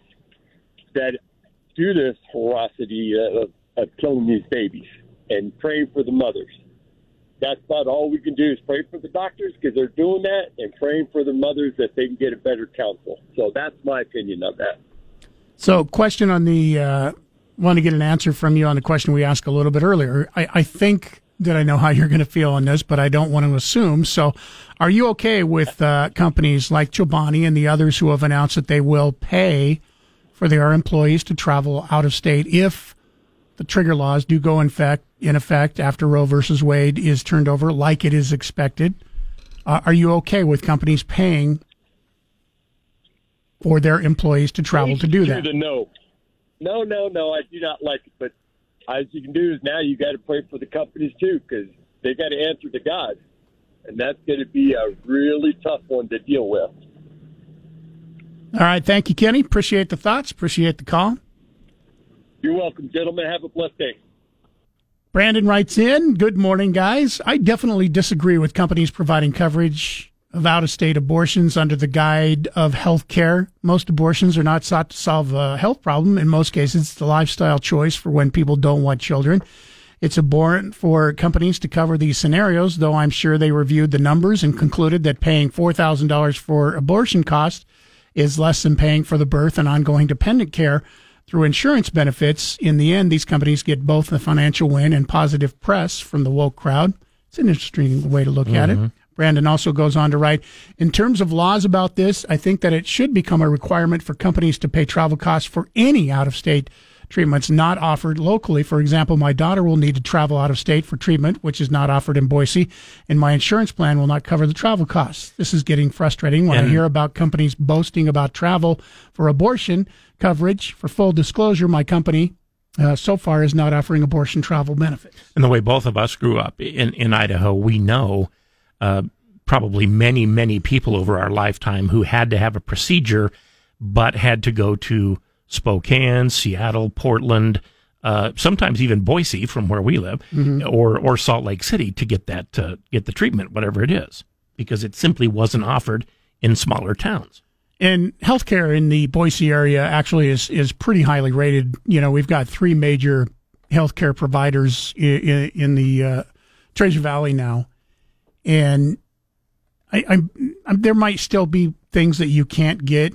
that do this ferocity of, killing these babies and pray for the mothers. That's about all we can do is pray for the doctors because they're doing that and praying for the mothers that they can get a better counsel. So that's my opinion of that. So, question on the uh, want to get an answer from you on the question we asked a little bit earlier. I, I think that I know how you're going to feel on this, but I don't want to assume. So, are you okay with uh, companies like Chobani and the others who have announced that they will pay for their employees to travel out of state if the trigger laws do go in fact in effect after Roe versus Wade is turned over, like it is expected? Uh, are you okay with companies paying for their employees to travel to do that? No, no, no, no. I do not like it. But as you can do is now you got to pray for the companies too because they got to answer to God, and that's going to be a really tough one to deal with. All right. Thank you, Kenny. Appreciate the thoughts. Appreciate the call. You're welcome, gentlemen. Have a blessed day. Brandon writes in Good morning, guys. I definitely disagree with companies providing coverage of out of state abortions under the guide of health care. Most abortions are not sought to solve a health problem. In most cases, it's the lifestyle choice for when people don't want children. It's abhorrent for companies to cover these scenarios, though I'm sure they reviewed the numbers and concluded that paying $4,000 for abortion costs is less than paying for the birth and ongoing dependent care through insurance benefits. In the end, these companies get both the financial win and positive press from the woke crowd. It's an interesting way to look at it. Mm-hmm. Brandon also goes on to write In terms of laws about this, I think that it should become a requirement for companies to pay travel costs for any out of state treatments not offered locally. For example, my daughter will need to travel out of state for treatment, which is not offered in Boise, and my insurance plan will not cover the travel costs. This is getting frustrating when I hear about companies boasting about travel for abortion coverage. For full disclosure, my company uh, so far is not offering abortion travel benefits. And the way both of us grew up in, in Idaho, we know uh, probably many, many people over our lifetime who had to have a procedure, but had to go to Spokane, Seattle, Portland, uh, sometimes even Boise, from where we live, Mhm. or or Salt Lake City to get that uh, get the treatment, whatever it is, because it simply wasn't offered in smaller towns. And healthcare in the Boise area actually is is pretty highly rated. You know, we've got three major healthcare providers in, in the uh, Treasure Valley now, and I, I, I there might still be things that you can't get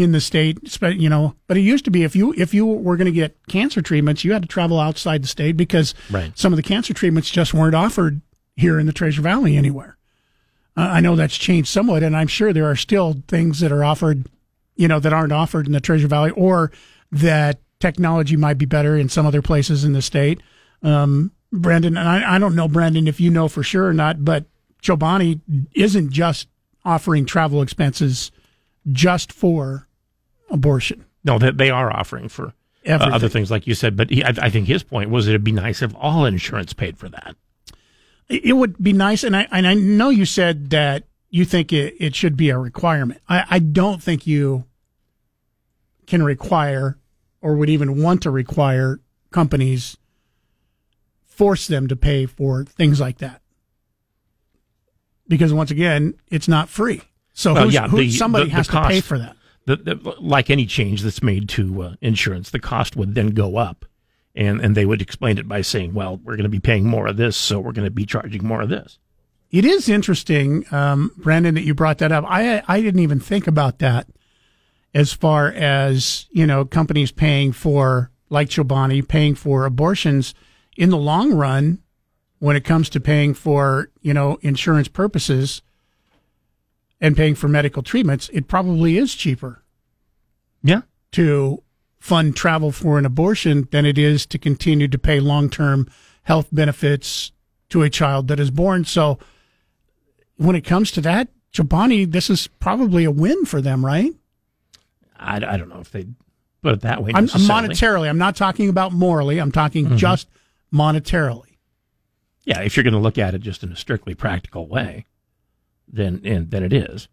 in the state, you know. But it used to be if you if you were going to get cancer treatments, you had to travel outside the state because Right. some of the cancer treatments just weren't offered here in the Treasure Valley anywhere. Uh, I know that's changed somewhat, and I'm sure there are still things that are offered, you know, that aren't offered in the Treasure Valley, or that technology might be better in some other places in the state. Um, Brandon, and I, I don't know, Brandon, if you know for sure or not, but Chobani isn't just offering travel expenses just for abortion. No, that they are offering for uh, other things, like you said. But he, I, I think his point was it'd be nice if all insurance paid for that. It would be nice, and I and I know you said that you think it, it should be a requirement. I, I don't think you can require or would even want to require companies force them to pay for things like that because once again, it's not free. So Well, who's- yeah, who, the- somebody the- the has to pay for that. The, the, like any change that's made to uh, insurance, the cost would then go up, and and they would explain it by saying, well, we're going to be paying more of this, so we're going to be charging more of this. It is interesting, um, Brandon, that you brought that up. I I didn't even think about that as far as you know companies paying for like Chobani paying for abortions in the long run when it comes to paying for you know insurance purposes and paying for medical treatments it probably is cheaper yeah to fund travel for an abortion than it is to continue to pay long-term health benefits to a child that is born so when it comes to that Chobani this is probably a win for them right I, I don't know if they put it that way. I'm, monetarily, I'm not talking about morally. I'm talking Mhm. just monetarily. Yeah, if you're going to look at it just in a strictly practical way, then and then it is,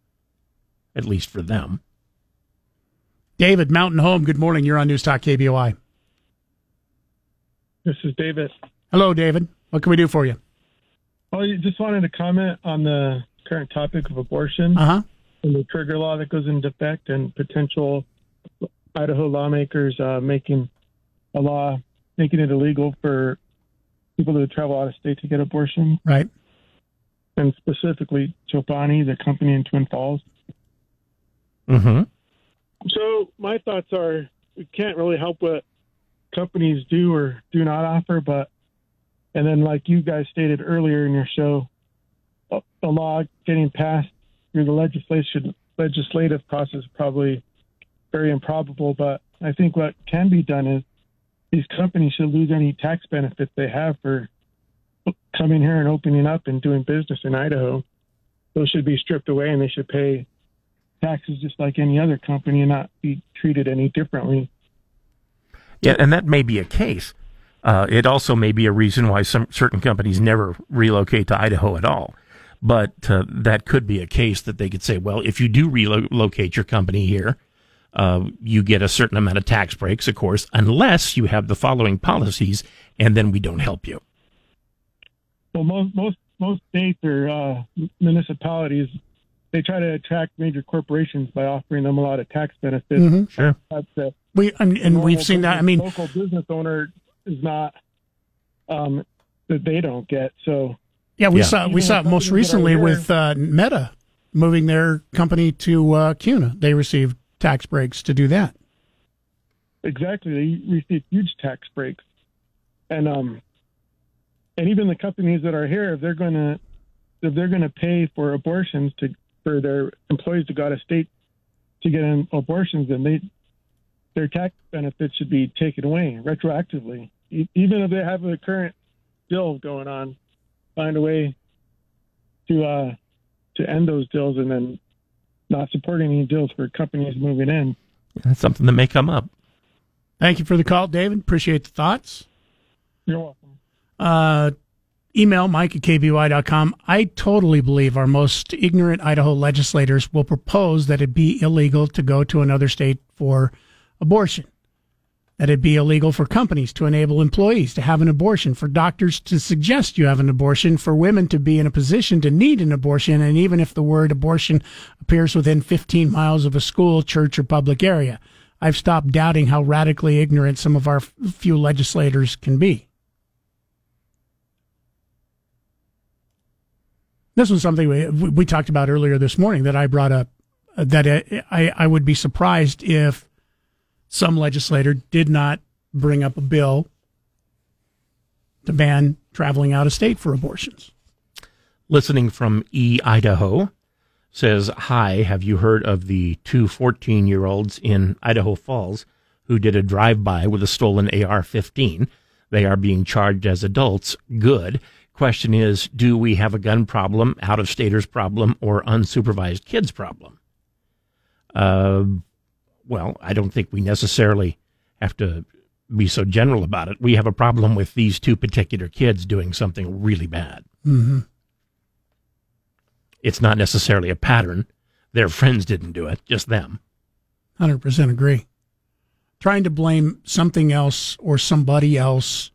at least for them. David Mountain Home. Good morning. You're on News Talk KBOI. This is David. Hello, David. What can we do for you? Oh, you just wanted to comment on the current topic of abortion Uh huh. and the trigger law that goes into effect and potential Idaho lawmakers uh, making a law making it illegal for people to travel out of state to get abortion, Right. And specifically Chobani, the company in Twin Falls. Mm-hmm. So my thoughts are we can't really help what companies do or do not offer, but and then like you guys stated earlier in your show, a, a law getting passed through the legislation legislative process is probably very improbable. But I think what can be done is these companies should lose any tax benefits they have for coming here and opening up and doing business in Idaho. Those should be stripped away, and they should pay taxes just like any other company and not be treated any differently. Yeah, and that may be a case. Uh, it also may be a reason why some certain companies never relocate to Idaho at all. But uh, that could be a case that they could say, well, if you do relocate your company here, uh, you get a certain amount of tax breaks, of course, unless you have the following policies, and then we don't help you. Well, most most most states or uh, municipalities they try to attract major corporations by offering them a lot of tax benefits. Mhm. Sure. That's that We and, and we've seen that. I mean, local business owner is not um, that they don't get. So yeah, we Yeah. saw we saw it most companies that are recently here- with uh, Meta moving their company to uh, Kuna. They received tax breaks to do that. Exactly, they received huge tax breaks, and um, and even the companies that are here, if they're going to if they're going to pay for abortions to for their employees to go out of state to get in abortions, then they their tax benefits should be taken away retroactively, E- even if they have a current bill going on. Find a way to uh to end those deals and then not support any deals for companies moving in. That's something that may come up. Thank you for the call, David. Appreciate the thoughts. You're welcome. Uh, email mike at kboi.com. I totally believe our most ignorant Idaho legislators will propose that it be illegal to go to another state for abortion. That it be illegal for companies to enable employees to have an abortion, for doctors to suggest you have an abortion, for women to be in a position to need an abortion, and even if the word abortion appears within 15 miles of a school, church, or public area. I've stopped doubting how radically ignorant some of our few legislators can be. This was something we, we talked about earlier this morning that I brought up. uh, That I, I would be surprised if some legislator did not bring up a bill to ban traveling out of state for abortions. Listening from E. Idaho says, Hi, have you heard of the two 14 year olds in Idaho Falls who did a drive by with a stolen AR 15? They are being charged as adults. Good. Question is, do we have a gun problem, out of staters problem, or unsupervised kids problem? Uh, well, I don't think we necessarily have to be so general about it. We have a problem with these two particular kids doing something really bad. Mm-hmm. It's not necessarily a pattern. Their friends didn't do it, just them. 100% agree. Trying to blame something else or somebody else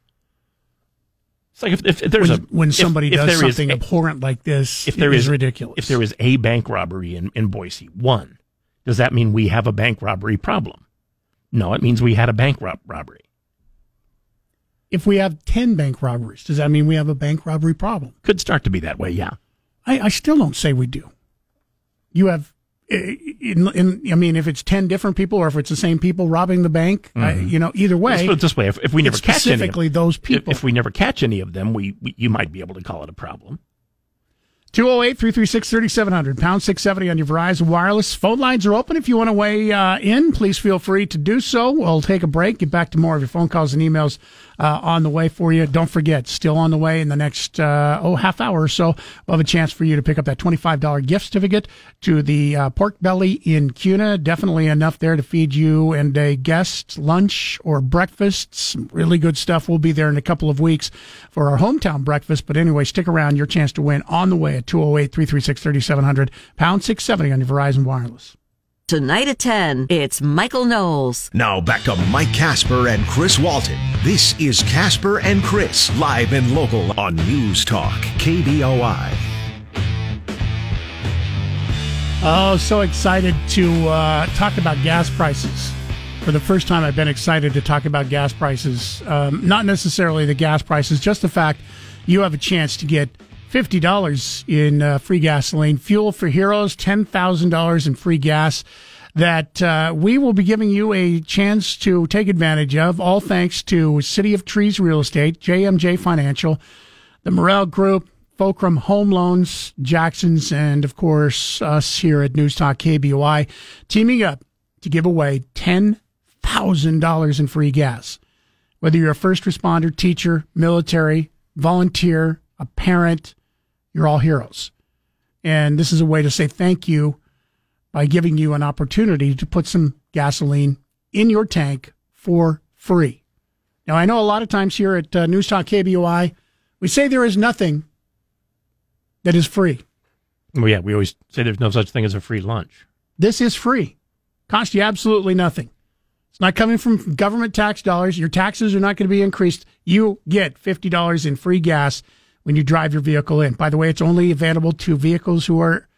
It's like if, if, if there's when, a when somebody if does something a- abhorrent like this if there is is ridiculous. If there is a bank robbery in, in Boise, one, Does that mean we have a bank robbery problem? No, it means we had a bank rob- robbery. If we have 10 bank robberies, does that mean we have a bank robbery problem? Could start to be that way, yeah. I, I still don't say we do. You have, in, in, I mean, if it's 10 different people or if it's the same people robbing the bank, I, Mhm. you know, either way. Let's put it this way: if, if we never catch any, of, specifically those if, people. if we never catch any of them, we, we you might be able to call it a problem. 208 336 3700, pound 670 on your Verizon Wireless. Phone lines are open. If you want to weigh uh, in, please feel free to do so. We'll take a break, get back to more of your phone calls and emails uh, on the way for you. Don't forget, still on the way in the next, uh, oh, half hour or so, we'll have a chance for you to pick up that $25 gift certificate to the uh, Pork Belly in Kuna. Definitely enough there to feed you and a guest lunch or breakfast. Some really good stuff. We'll be there in a couple of weeks for our hometown breakfast. But anyway, stick around. Your chance to win on the way at 208 336 3700, pound 670 on your Verizon Wireless. Tonight at 10, it's Michael Knowles. Now back to Mike Casper and Chris Walton. This is Casper and Chris, live and local on News Talk, KBOI. Oh, so excited to uh, talk about gas prices. For the first time, I've been excited to talk about gas prices. Um, not necessarily the gas prices, just the fact you have a chance to get $50 in uh, free gasoline, fuel for heroes, $10,000 in free gas that uh, we will be giving you a chance to take advantage of, all thanks to City of Trees Real Estate, JMJ Financial, the Morel Group, Fulcrum Home Loans, Jackson's, and of course, us here at News Talk KBOI, teaming up to give away $10,000 in free gas. Whether you're a first responder, teacher, military, volunteer, a parent, you're all heroes. And this is a way to say thank you by giving you an opportunity to put some gasoline in your tank for free. Now, I know a lot of times here at uh, News Talk KBOI, we say there is nothing that is free. Well, yeah, we always say there's no such thing as a free lunch. This is free. Cost you absolutely nothing. It's not coming from government tax dollars. Your taxes are not going to be increased. You get $50 in free gas when you drive your vehicle in. By the way, it's only available to vehicles who are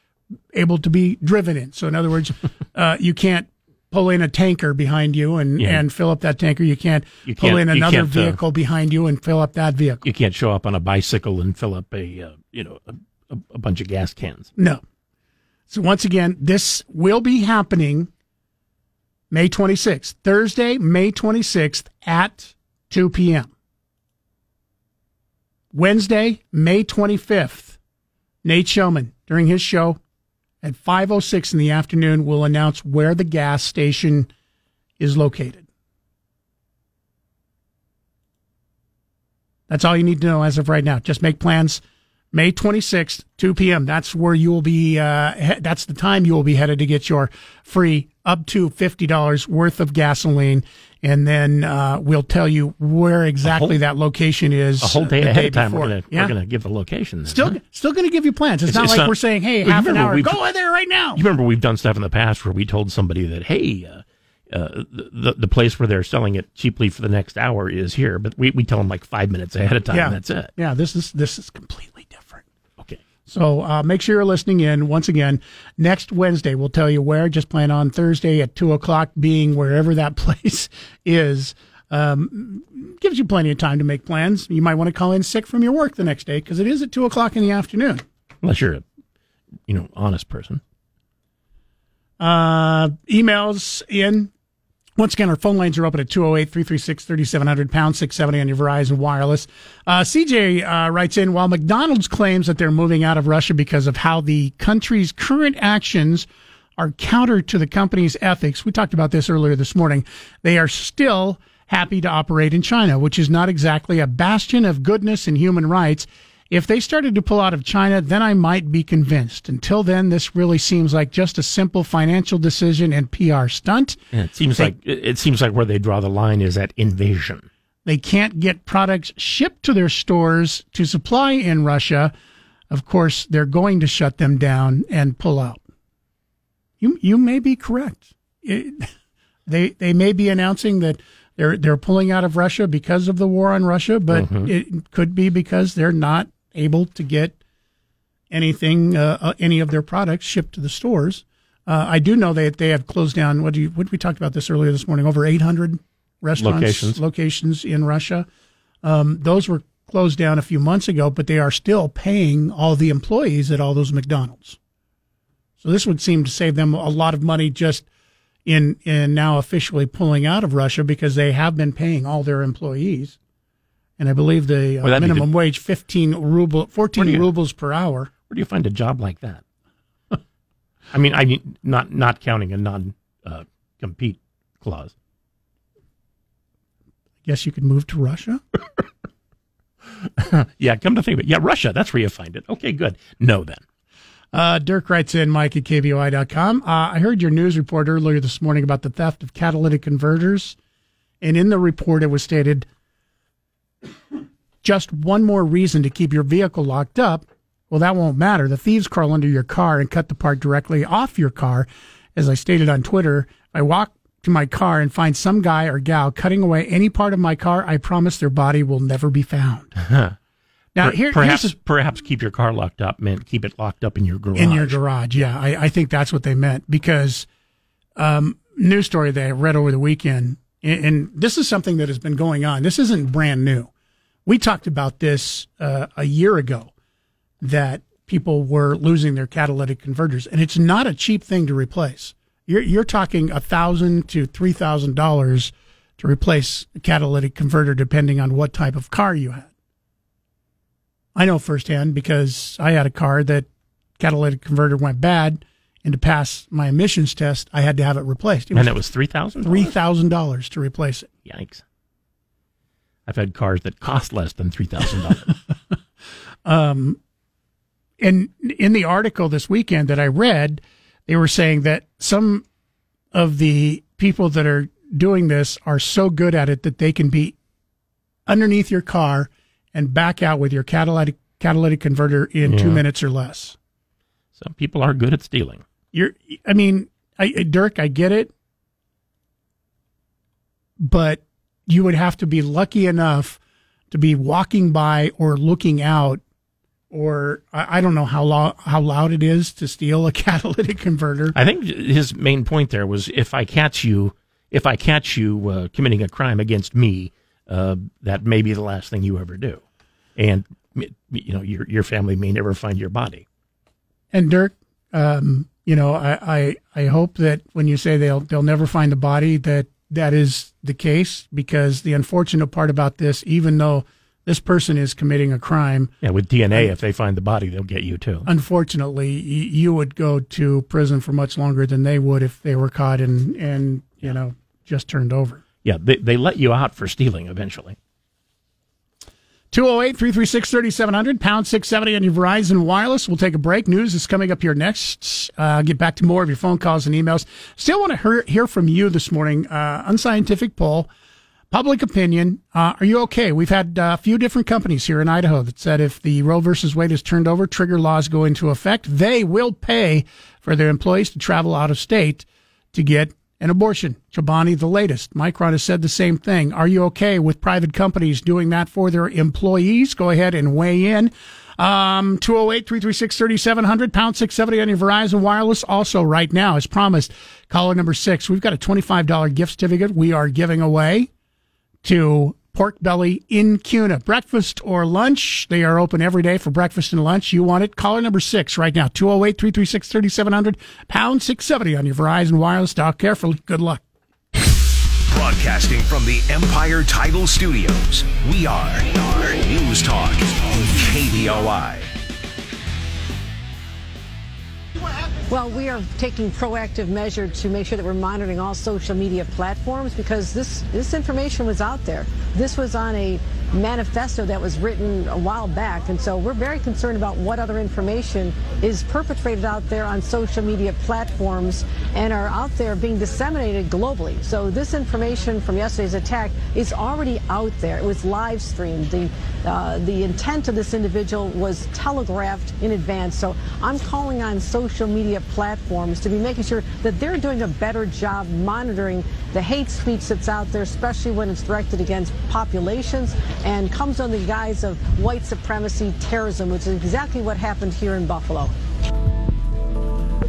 able to be driven in. So, in other words, uh, you can't pull in a tanker behind you and, Yeah. and fill up that tanker. You can't You pull can't- in another uh, vehicle behind you and fill up that vehicle. You can't show up on a bicycle and fill up a uh, you know a, a, a bunch of gas cans. No. So once again, this will be happening May 26th, Thursday, May 26th at 2 p.m. Wednesday, May 25th, Nate Shelman during his show at 5:06 in the afternoon will announce where the gas station is located. That's all you need to know as of right now. Just make plans. May 26th, 2 p.m. That's where you will be, uh, he- that's the time you will be headed to get your free up to $50 worth of gasoline. And then, uh, we'll tell you where exactly that location is. A whole day ahead of time, before. we're gonna Yeah. we're gonna give the location. then, Still, huh? still going to give you plans. It's, It's- not it's like not- we're saying, hey, half an hour, go there right now. You remember we've done stuff in the past where we told somebody that hey, uh, uh, the the place where they're selling it cheaply for the next hour is here, but we, we tell them like five minutes ahead of time. yeah. and that's it. Yeah, this is this is completely. So uh, make sure you're listening in. Once again, next Wednesday we'll tell you where. Just plan on Thursday at two o'clock being wherever that place is. Um, gives you plenty of time to make plans. You might want to call in sick from your work the next day because it is at two o'clock in the afternoon. Unless you're a you know honest person. Uh, emails in. Once again, our phone lines are open at 208 336 3700 pound 670 on your Verizon Wireless. Uh, CJ uh, writes in While McDonald's claims that they're moving out of Russia because of how the country's current actions are counter to the company's ethics, we talked about this earlier this morning, they are still happy to operate in China, which is not exactly a bastion of goodness and human rights. If they started to pull out of China, then I might be convinced. Until then, this really seems like just a simple financial decision and PR stunt. Yeah, it seems They- like it, seems like where they draw the line is at invasion. They can't get products shipped to their stores to supply in Russia. Of course, they're going to shut them down and pull out. You you may be correct. It- they they may be announcing that they're they're pulling out of Russia because of the war on Russia, but Mhm. it could be because they're not able to get anything uh, uh, any of their products shipped to the stores. Uh, I do know that they have closed down. What do you? What we talked about this earlier this morning? Over 800 restaurants Locations. locations in Russia. Um, those were closed down a few months ago, but they are still paying all the employees at all those McDonald's. So this would seem to save them a lot of money just in in now officially pulling out of Russia because they have been paying all their employees. And I believe the uh, minimum the- wage 15 ruble 14 you- rubles per hour. Where do you find a job like that? I mean, I mean, not not counting a non uh, compete clause. I guess you could move to Russia. yeah, come to think of it, yeah, Russia. That's where you find it. Okay, good. No, then. Uh, Dirk writes in, Mike at KBOI.com. Uh, I heard your news report earlier this morning about the theft of catalytic converters. And in the report, it was stated just one more reason to keep your vehicle locked up. Well, that won't matter. The thieves crawl under your car and cut the part directly off your car. As I stated on Twitter, I walk to my car and find some guy or gal cutting away any part of my car. I promise their body will never be found. Now, here, perhaps a- perhaps keep your car locked up meant keep it locked up in your garage. in your garage. Yeah, I, I think that's what they meant because um, news story that I read over the weekend, and, and this is something that has been going on. This isn't brand new. We talked about this uh, a year ago that people were losing their catalytic converters, and it's not a cheap thing to replace. You're you're talking a thousand to three thousand dollars to replace a catalytic converter, depending on what type of car you had. I know firsthand because I had a car that catalytic converter went bad, and to pass my emissions test, I had to have it replaced. and it was three thousand. three thousand dollars to replace it. Yikes! I've had cars that cost less than three thousand dollars. Um, and in the article this weekend that I read, they were saying that some of the people that are doing this are so good at it that they can be underneath your car and back out with your catalytic catalytic converter in two minutes or less. Some people are good at stealing. You're, I mean, I, Dirk, I get it, but you would have to be lucky enough to be walking by or looking out, or I, don't know how loud how loud it is to steal a catalytic converter. I think his main point there was if I catch you, if I catch you uh, committing a crime against me, uh, that may be the last thing you ever do, and you know your your family may never find your body. And Dirk, um, you know, I, I I hope that when you say they'll they'll never find the body, that that is the case. Because the unfortunate part about this, even though this person is committing a crime, Yeah, with DNA, if they find the body, they'll get you too. unfortunately, you would go to prison for much longer than they would if they were caught and and you know just turned over. Yeah, they they let you out for stealing eventually. 208 336 3700, pound 670 on your Verizon Wireless. We'll take a break. News is coming up here next. Uh, get back to more of your phone calls and emails. Still want to hear, hear from you this morning. Uh, unscientific poll, public opinion. Uh, are you okay? We've had uh, a few different companies here in Idaho that said if the Roe versus Wade is turned over, trigger laws go into effect. They will pay for their employees to travel out of state to get an abortion. Chobani, the latest. Micron has said the same thing. Are you okay with private companies doing that for their employees? Go ahead and weigh in. Um, 208 336 3700, pound 670 on your Verizon Wireless. Also, right now, as promised, caller number six, we've got a $25 gift certificate we are giving away to Pork Belly in Kuna. Breakfast or lunch, they are open every day for breakfast and lunch. You want it? Caller number six right now, 208 336 3700, pound 670 on your Verizon Wireless. Talk carefully. Good luck. Broadcasting from the Empire Title Studios, we are News Talk, KBOI. Well, we are taking proactive measure to make sure that we're monitoring all social media platforms because this this information was out there. This was on a manifesto that was written a while back, and so we're very concerned about what other information is perpetrated out there on social media platforms and are out there being disseminated globally. So this information from yesterday's attack is already out there. It was live streamed. The uh, the intent of this individual was telegraphed in advance. So I'm calling on social media platforms to be making sure that they're doing a better job monitoring the hate speech that's out there, especially when it's directed against populations and comes on the guise of white supremacy terrorism, which is exactly what happened here in Buffalo.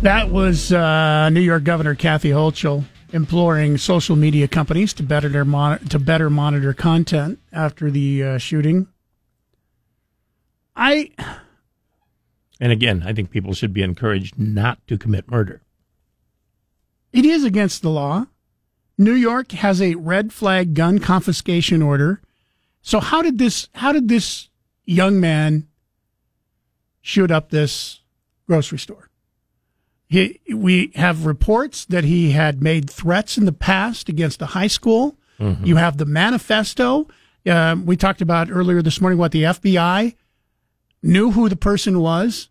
That was uh, New York Governor Kathy Hochul imploring social media companies to better their mon- to better monitor content after the uh, shooting. I And again, I think people should be encouraged not to commit murder. it is against the law. New York has a red flag gun confiscation order. So how did this how did this young man shoot up this grocery store? He, we have reports that he had made threats in the past against a high school. Mhm. You have the manifesto. Um, we talked about earlier this morning what the FBI knew who the person was.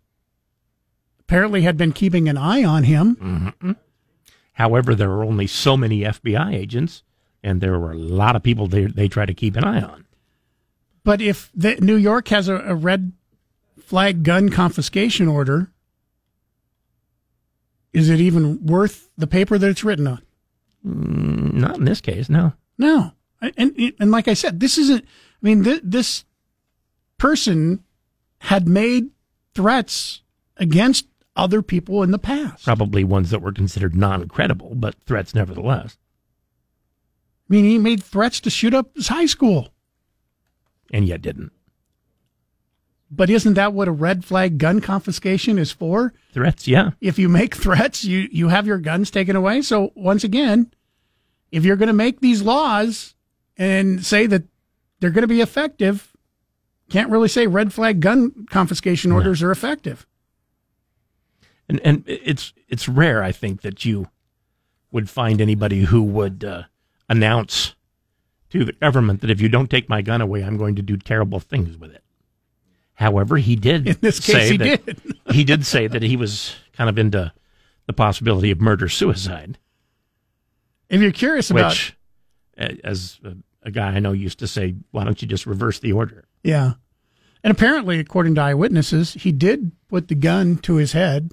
Apparently, had been keeping an eye on him. Mhm. However, there are only so many FBI agents, and there were a lot of people they they try to keep an eye on. But if the, New York has a, a red flag gun confiscation order, is it even worth the paper that it's written on? Mm, not in this case, no. No. And, and, and like I said, this isn't, I mean, th- this person had made threats against other people in the past. Probably ones that were considered non-credible, but threats nevertheless. I mean, he made threats to shoot up his high school. and yet didn't. But isn't that what a red flag gun confiscation is for? Threats, yeah. If you make threats, you, you have your guns taken away. So once again, if you're going to make these laws and say that they're going to be effective, can't really say red flag gun confiscation orders are effective. And and it's it's rare, I think, that you would find anybody who would uh, announce to the government that if you don't take my gun away, I'm going to do terrible things with it. However, he did In this case, say he that, did. he did say that he was kind of into the possibility of murder suicide, If you're curious about, which, as a guy I know used to say, why don't you just reverse the order? Yeah. And apparently, according to eyewitnesses, he did put the gun to his head.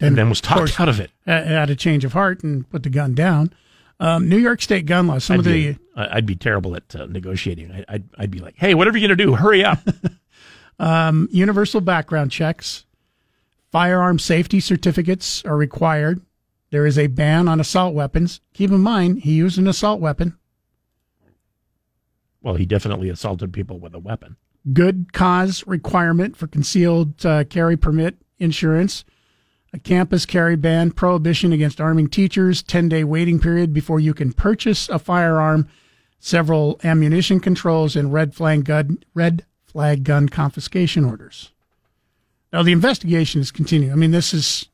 And then was of course, talked out of it. ha- Had a change of heart and put the gun down. Um, New York State gun law. Some I'd of the be, I- I'd be terrible at uh, negotiating. I, I'd, I'd be like, hey, whatever you're going to do, hurry up. um, universal background checks, firearm safety certificates are required. There is a ban on assault weapons. Keep in mind, he used an assault weapon. Well, he definitely assaulted people with a weapon. Good cause requirement for concealed uh, carry permit insurance. A campus carry ban, prohibition against arming teachers, 10 day waiting period before you can purchase a firearm, several ammunition controls, and red flag gun, red flag gun confiscation orders. Now, the investigation is continuing. I mean, this is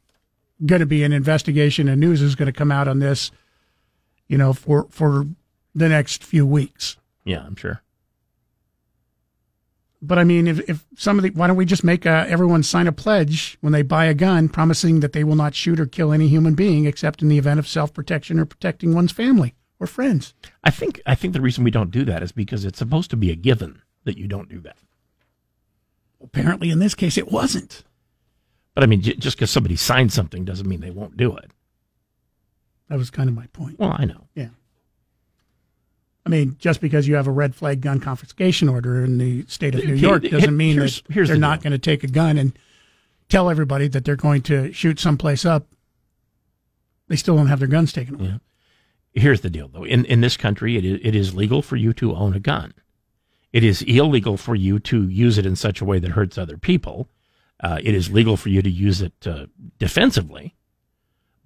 going to be an investigation, and news is going to come out on this, you know, for, for the next few weeks. Yeah, I'm sure. But I mean, if, if somebody, why don't we just make uh, everyone sign a pledge when they buy a gun, promising that they will not shoot or kill any human being except in the event of self protection or protecting one's family or friends? I think I think the reason we don't do that is because it's supposed to be a given that you don't do that. Apparently, in this case, it wasn't. But I mean, j- just because somebody signed something doesn't mean they won't do it. That was kind of my point. Well, I know. Yeah. I mean, just because you have a red flag gun confiscation order in the state of New York doesn't mean here's- that here's they're the not going to take a gun and tell everybody that they're going to shoot someplace up. They still don't have their guns taken away. Yeah. Here's the deal, though. In in this country, it is, it is legal for you to own a gun. It is illegal for you to use it in such a way that hurts other people. Uh, it is legal for you to use it uh, defensively,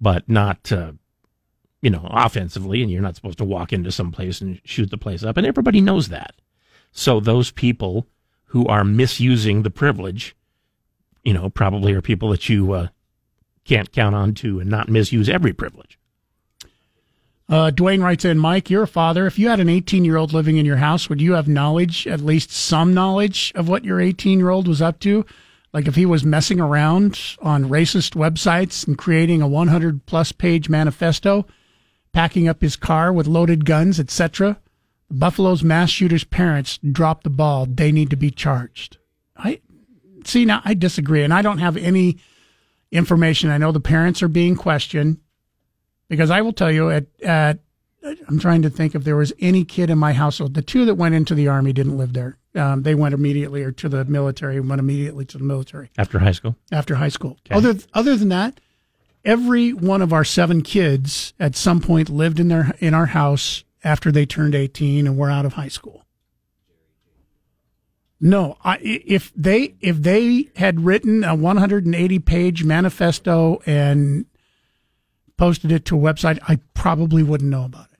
but not, uh, you know, offensively. And you're not supposed to walk into some place and shoot the place up. And everybody knows that. So those people who are misusing the privilege, you know, probably are people that you uh, can't count on to and not misuse every privilege. Uh, Dwayne writes in, Mike, you're a father. If you had an 18 year old living in your house, would you have knowledge, at least some knowledge of what your 18 year old was up to? Like if he was messing around on racist websites and creating a 100 plus page manifesto, packing up his car with loaded guns, etc. Buffalo's mass shooters' parents dropped the ball. They need to be charged. I see now. I disagree, and I don't have any information. I know the parents are being questioned because I will tell you at at I'm trying to think if there was any kid in my household. The two that went into the army didn't live there. Um, they went immediately or to the military. Went immediately to the military After high school? after high school. Okay. Other other than that, every one of our seven kids at some point lived in their in our house after they turned 18 and were out of high school. No, I, if they if they had written a 180 page manifesto and posted it to a website, I probably wouldn't know about it.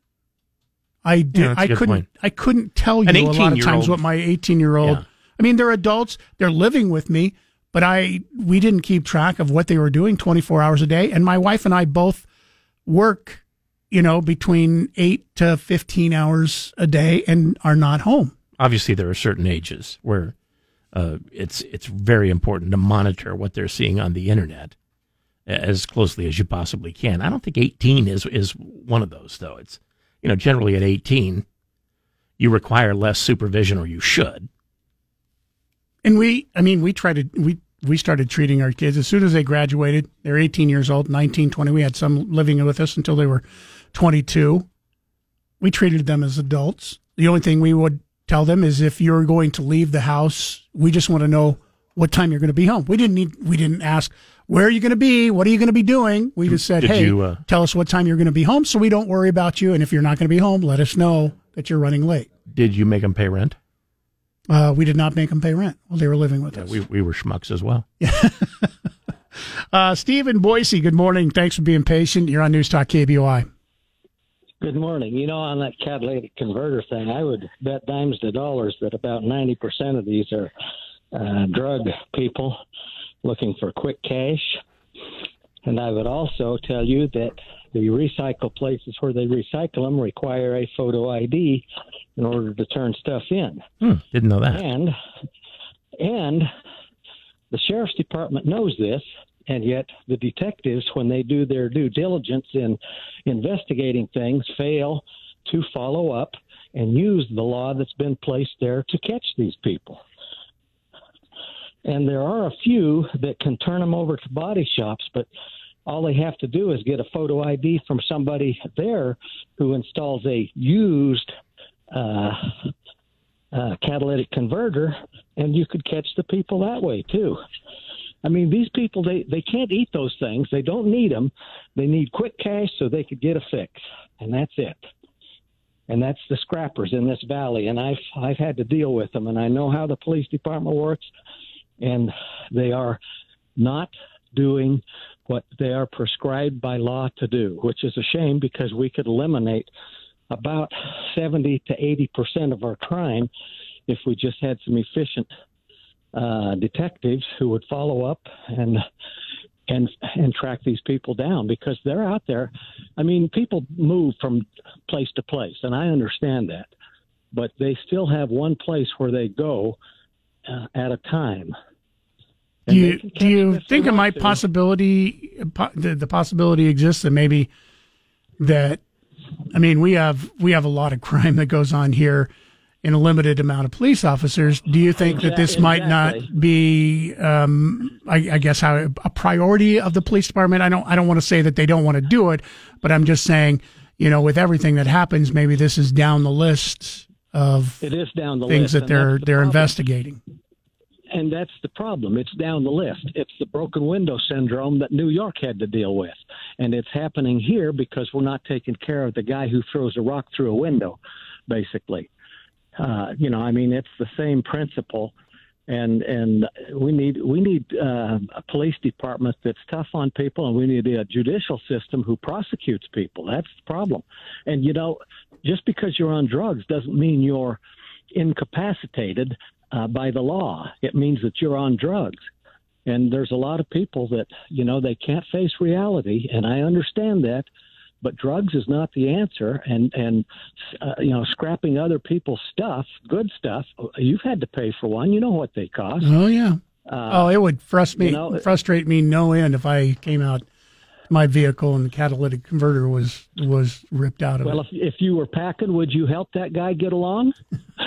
I did. Yeah, I couldn't. point. I couldn't tell you a lot of 18-year-old times what my 18 year old. Yeah. I mean, they're adults. They're living with me, but I we didn't keep track of what they were doing 24 hours a day. And my wife and I both work, you know, between eight to 15 hours a day, and are not home. Obviously, there are certain ages where uh, it's it's very important to monitor what they're seeing on the internet as closely as you possibly can. I don't think 18 is is one of those though. It's you know generally at 18 you require less supervision or you should. And we, I mean, we tried to, we, we started treating our kids as soon as they graduated. They're 18 years old, 19, 20. We had some living with us until they were 22. We treated them as adults. The only thing we would tell them is if you're going to leave the house, we just want to know what time you're going to be home. We didn't need, we didn't ask, where are you going to be? What are you going to be doing? We just said, Did hey, you, uh, tell us what time you're going to be home so we don't worry about you. And if you're not going to be home, let us know that you're running late. Did you make them pay rent? Uh, we did not make them pay rent while they were living with Yeah, us. we we were schmucks as well. Uh, Steve in Boise, good morning. Thanks for being patient. You're on News Talk KBOI. Good morning. You know, on that catalytic converter thing, I would bet dimes to dollars that about 90% of these are uh, drug people looking for quick cash. And I would also tell you that the recycle places where they recycle them require a photo ID in order to turn stuff in. Hmm, didn't know that. And and the sheriff's department knows this, and yet the detectives, when they do their due diligence in investigating things, fail to follow up and use the law that's been placed there to catch these people. And there are a few that can turn them over to body shops, but all they have to do is get a photo ID from somebody there who installs a used uh, uh, catalytic converter, and you could catch the people that way too. I mean, these people they they can't eat those things. They don't need them. They need quick cash so they could get a fix, and that's it. And that's the scrappers in this valley, and I've I've had to deal with them, and I know how the police department works, and they are not doing what they are prescribed by law to do, which is a shame because we could eliminate about 70 to 80 percent of our crime if we just had some efficient uh, detectives who would follow up and and and track these people down because they're out there. I mean, people move from place to place, and I understand that, but they still have one place where they go uh, at a time. Do you do you think it might possibility po- the, the possibility exists that maybe that I mean we have we have a lot of crime that goes on here in a limited amount of police officers. Do you think that this might not be um, I, I guess how a priority of the police department? I don't I don't want to say that they don't want to do it, but I'm just saying you know with everything that happens, maybe this is down the list of It is down the things list, that they're the they're problem. investigating. And that's the problem. It's down the list. It's the broken window syndrome that New York had to deal with. And it's happening here because we're not taking care of the guy who throws a rock through a window, basically. Uh, you know, I mean, it's the same principle. And and we need we need uh, a police department that's tough on people, and we need a judicial system who prosecutes people. That's the problem. And you know, just because you're on drugs doesn't mean you're incapacitated uh, by the law. It means that you're on drugs. And there's a lot of people that, you know, they can't face reality, and I understand that. But drugs is not the answer, and and uh, you know, scrapping other people's stuff, good stuff. You've had to pay for one. You know what they cost. Oh yeah. Uh, oh, it would frustrate you know, frustrate me no end if I came out my vehicle and the catalytic converter was was ripped out of Well, it. if if you were packing, would you help that guy get along?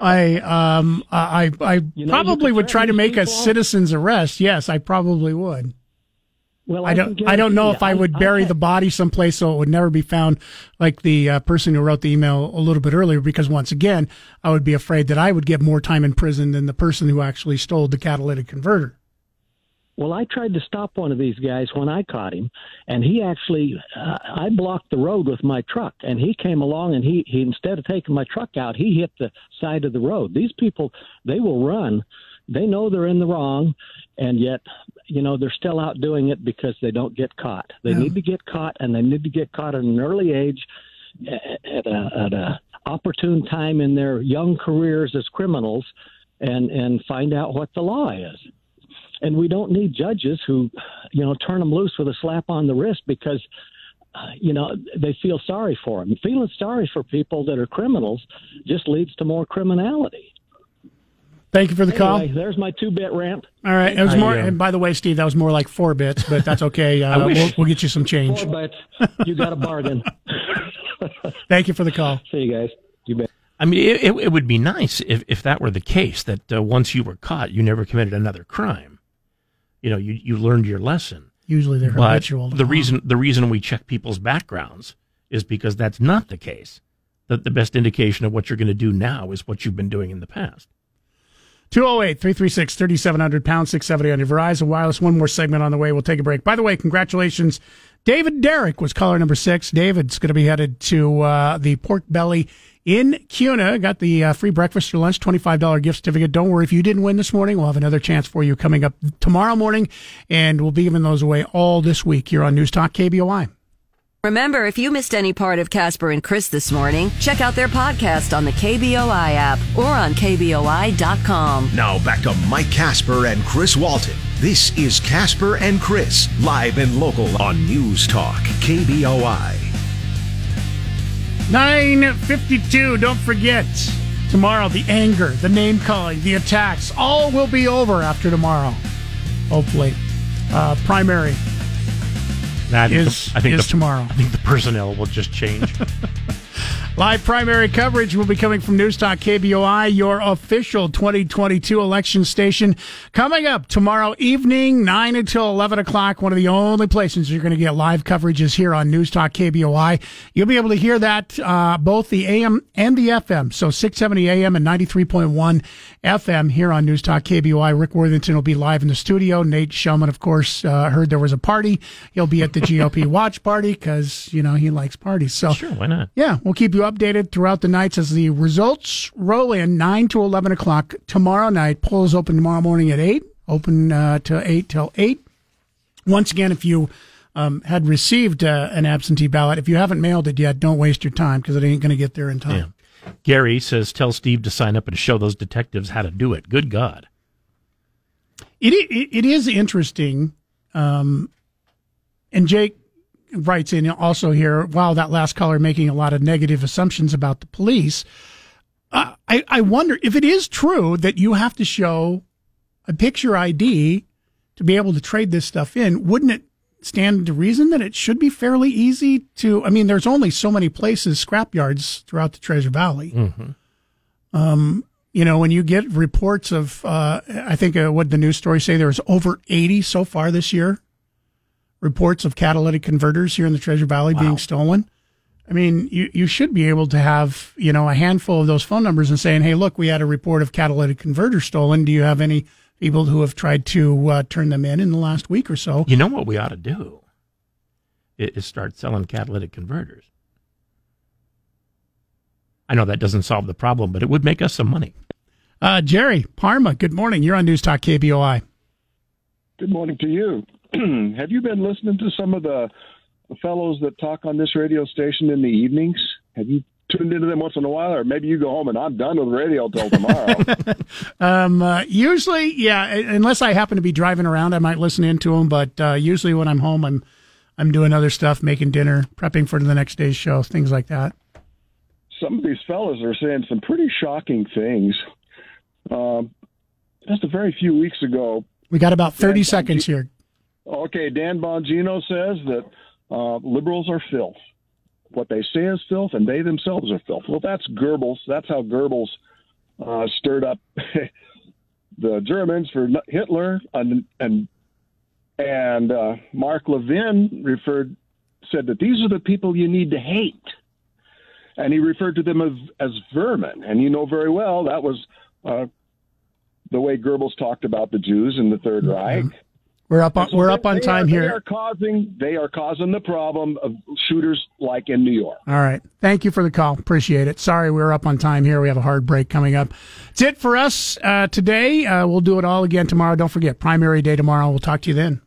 I um I I You know, probably would try to make a citizen's arrest. Yes, I probably would. Well, I can don't. I don't know if I you, would bury I- the body someplace so it would never be found, like the uh, person who wrote the email a little bit earlier. Because once again, I would be afraid that I would get more time in prison than the person who actually stole the catalytic converter. Well, I tried to stop one of these guys when I caught him, and he actually, uh, I blocked the road with my truck, and he came along and he, he instead of taking my truck out, he hit the side of the road. These people, they will run. They know they're in the wrong, and yet, you know, they're still out doing it because they don't get caught. They Yeah. need to get caught, and they need to get caught at an early age, at a, at a opportune time in their young careers as criminals, and and find out what the law is and we don't need judges who, you know, turn them loose with a slap on the wrist because, uh, you know, they feel sorry for them. Feeling sorry for people that are criminals just leads to more criminality. Thank you for the call. There's my two-bit rant. All right, it was I, more. uh, And by the way, Steve, that was more like four bits, but that's okay. Uh, we'll, we'll get you some change. Four bits. You got a bargain. Thank you for the call. See you guys. You bet. I mean, it, it, it would be nice if, if that were the case, that uh, once you were caught, you never committed another crime. You know, you, you learned your lesson. Usually they're But habitual. the reason the reason we check people's backgrounds is because that's not the case. That the best indication of what you're going to do now is what you've been doing in the past. 208 336 3700 pound 670 on your Verizon Wireless. One more segment on the way. We'll take a break. By the way, congratulations. David Derrick was caller number six. David's going to be headed to uh, the Pork Belly in Kuna. Got the uh, free breakfast or lunch, $25 gift certificate. Don't worry if you didn't win this morning. We'll have another chance for you coming up tomorrow morning, and we'll be giving those away all this week here on News Talk KBOI. Remember, if you missed any part of Casper and Chris this morning, check out their podcast on the KBOI app or on KBOI.com. Now back to Mike Casper and Chris Walton. This is Casper and Chris, live and local on News Talk, KBOI. 952. Don't forget, tomorrow, the anger, the name calling, the attacks, all will be over after tomorrow. Hopefully. Uh, primary That is, I think is the, tomorrow. I think the personnel will just change. Live primary coverage will be coming from News Talk KBOI, your official 2022 election station. Coming up tomorrow evening, 9 until 11 o'clock. One of the only places you're going to get live coverage is here on News Talk KBOI. You'll be able to hear that, uh, both the AM and the FM. So 670 AM and 93.1 FM here on News Talk KBOI. Rick Worthington will be live in the studio. Nate Shelman, of course, uh, heard there was a party. He'll be at the GOP watch party because, you know, he likes parties. So sure, why not? yeah, we'll keep you updated throughout the nights as the results roll in 9 to 11 o'clock tomorrow night. Polls open tomorrow morning at 8, open uh, to 8 till 8. Once again, if you um, had received uh, an absentee ballot, if you haven't mailed it yet, don't waste your time because it ain't going to get there in time. Gary says, "Tell Steve to sign up and show those detectives how to do it." Good God! It, it, it is interesting. Um, and Jake writes in also here, wow, that last caller making a lot of negative assumptions about the police. Uh, I, I wonder if it is true that you have to show a picture ID to be able to trade this stuff in. Wouldn't it stand to reason that it should be fairly easy to? I mean, there's only so many places, scrapyards throughout the Treasure Valley. Mm-hmm. Um, you know, when you get reports of, uh, I think uh, what the news story say there was over 80 so far this year reports of catalytic converters here in the Treasure Valley being stolen. I mean, you, you should be able to have, you know, a handful of those phone numbers and saying, Hey, look, we had a report of catalytic converters stolen. Do you have any people who have tried to uh, turn them in in the last week or so? You know what we ought to do I- is start selling catalytic converters. I know that doesn't solve the problem, but it would make us some money. Uh, Jerry Parma, good morning. You're on News Talk KBOI. Good morning to you. Have you been listening to some of the fellows that talk on this radio station in the evenings? Have you tuned into them once in a while, or maybe you go home and I'm done with radio till tomorrow? Um, uh, usually, yeah, unless I happen to be driving around, I might listen into them. But uh, usually, when I'm home, I'm I'm doing other stuff, making dinner, prepping for the next day's show, things like that. some of these fellas are saying some pretty shocking things. Um, just a very few weeks ago, We got about 30 seconds here. Okay, Dan Bongino says that uh, liberals are filth. What they say is filth, and they themselves are filth. Well, that's Goebbels. That's how Goebbels uh, stirred up the Germans for Hitler, and and and uh, Mark Levin referred said that these are the people you need to hate, and he referred to them as as vermin. And you know very well that was uh, the way Goebbels talked about the Jews in the 3rd Reich. We're up on so we're they- up on they time are, They here. are causing they are causing the problem of shooters like in New York. All right. Thank you for the call. Appreciate it. Sorry, we're up on time here. We have a hard break coming up. That's it for us uh, today. Uh, we'll do it all again tomorrow. Don't forget, primary day tomorrow. We'll talk to you then.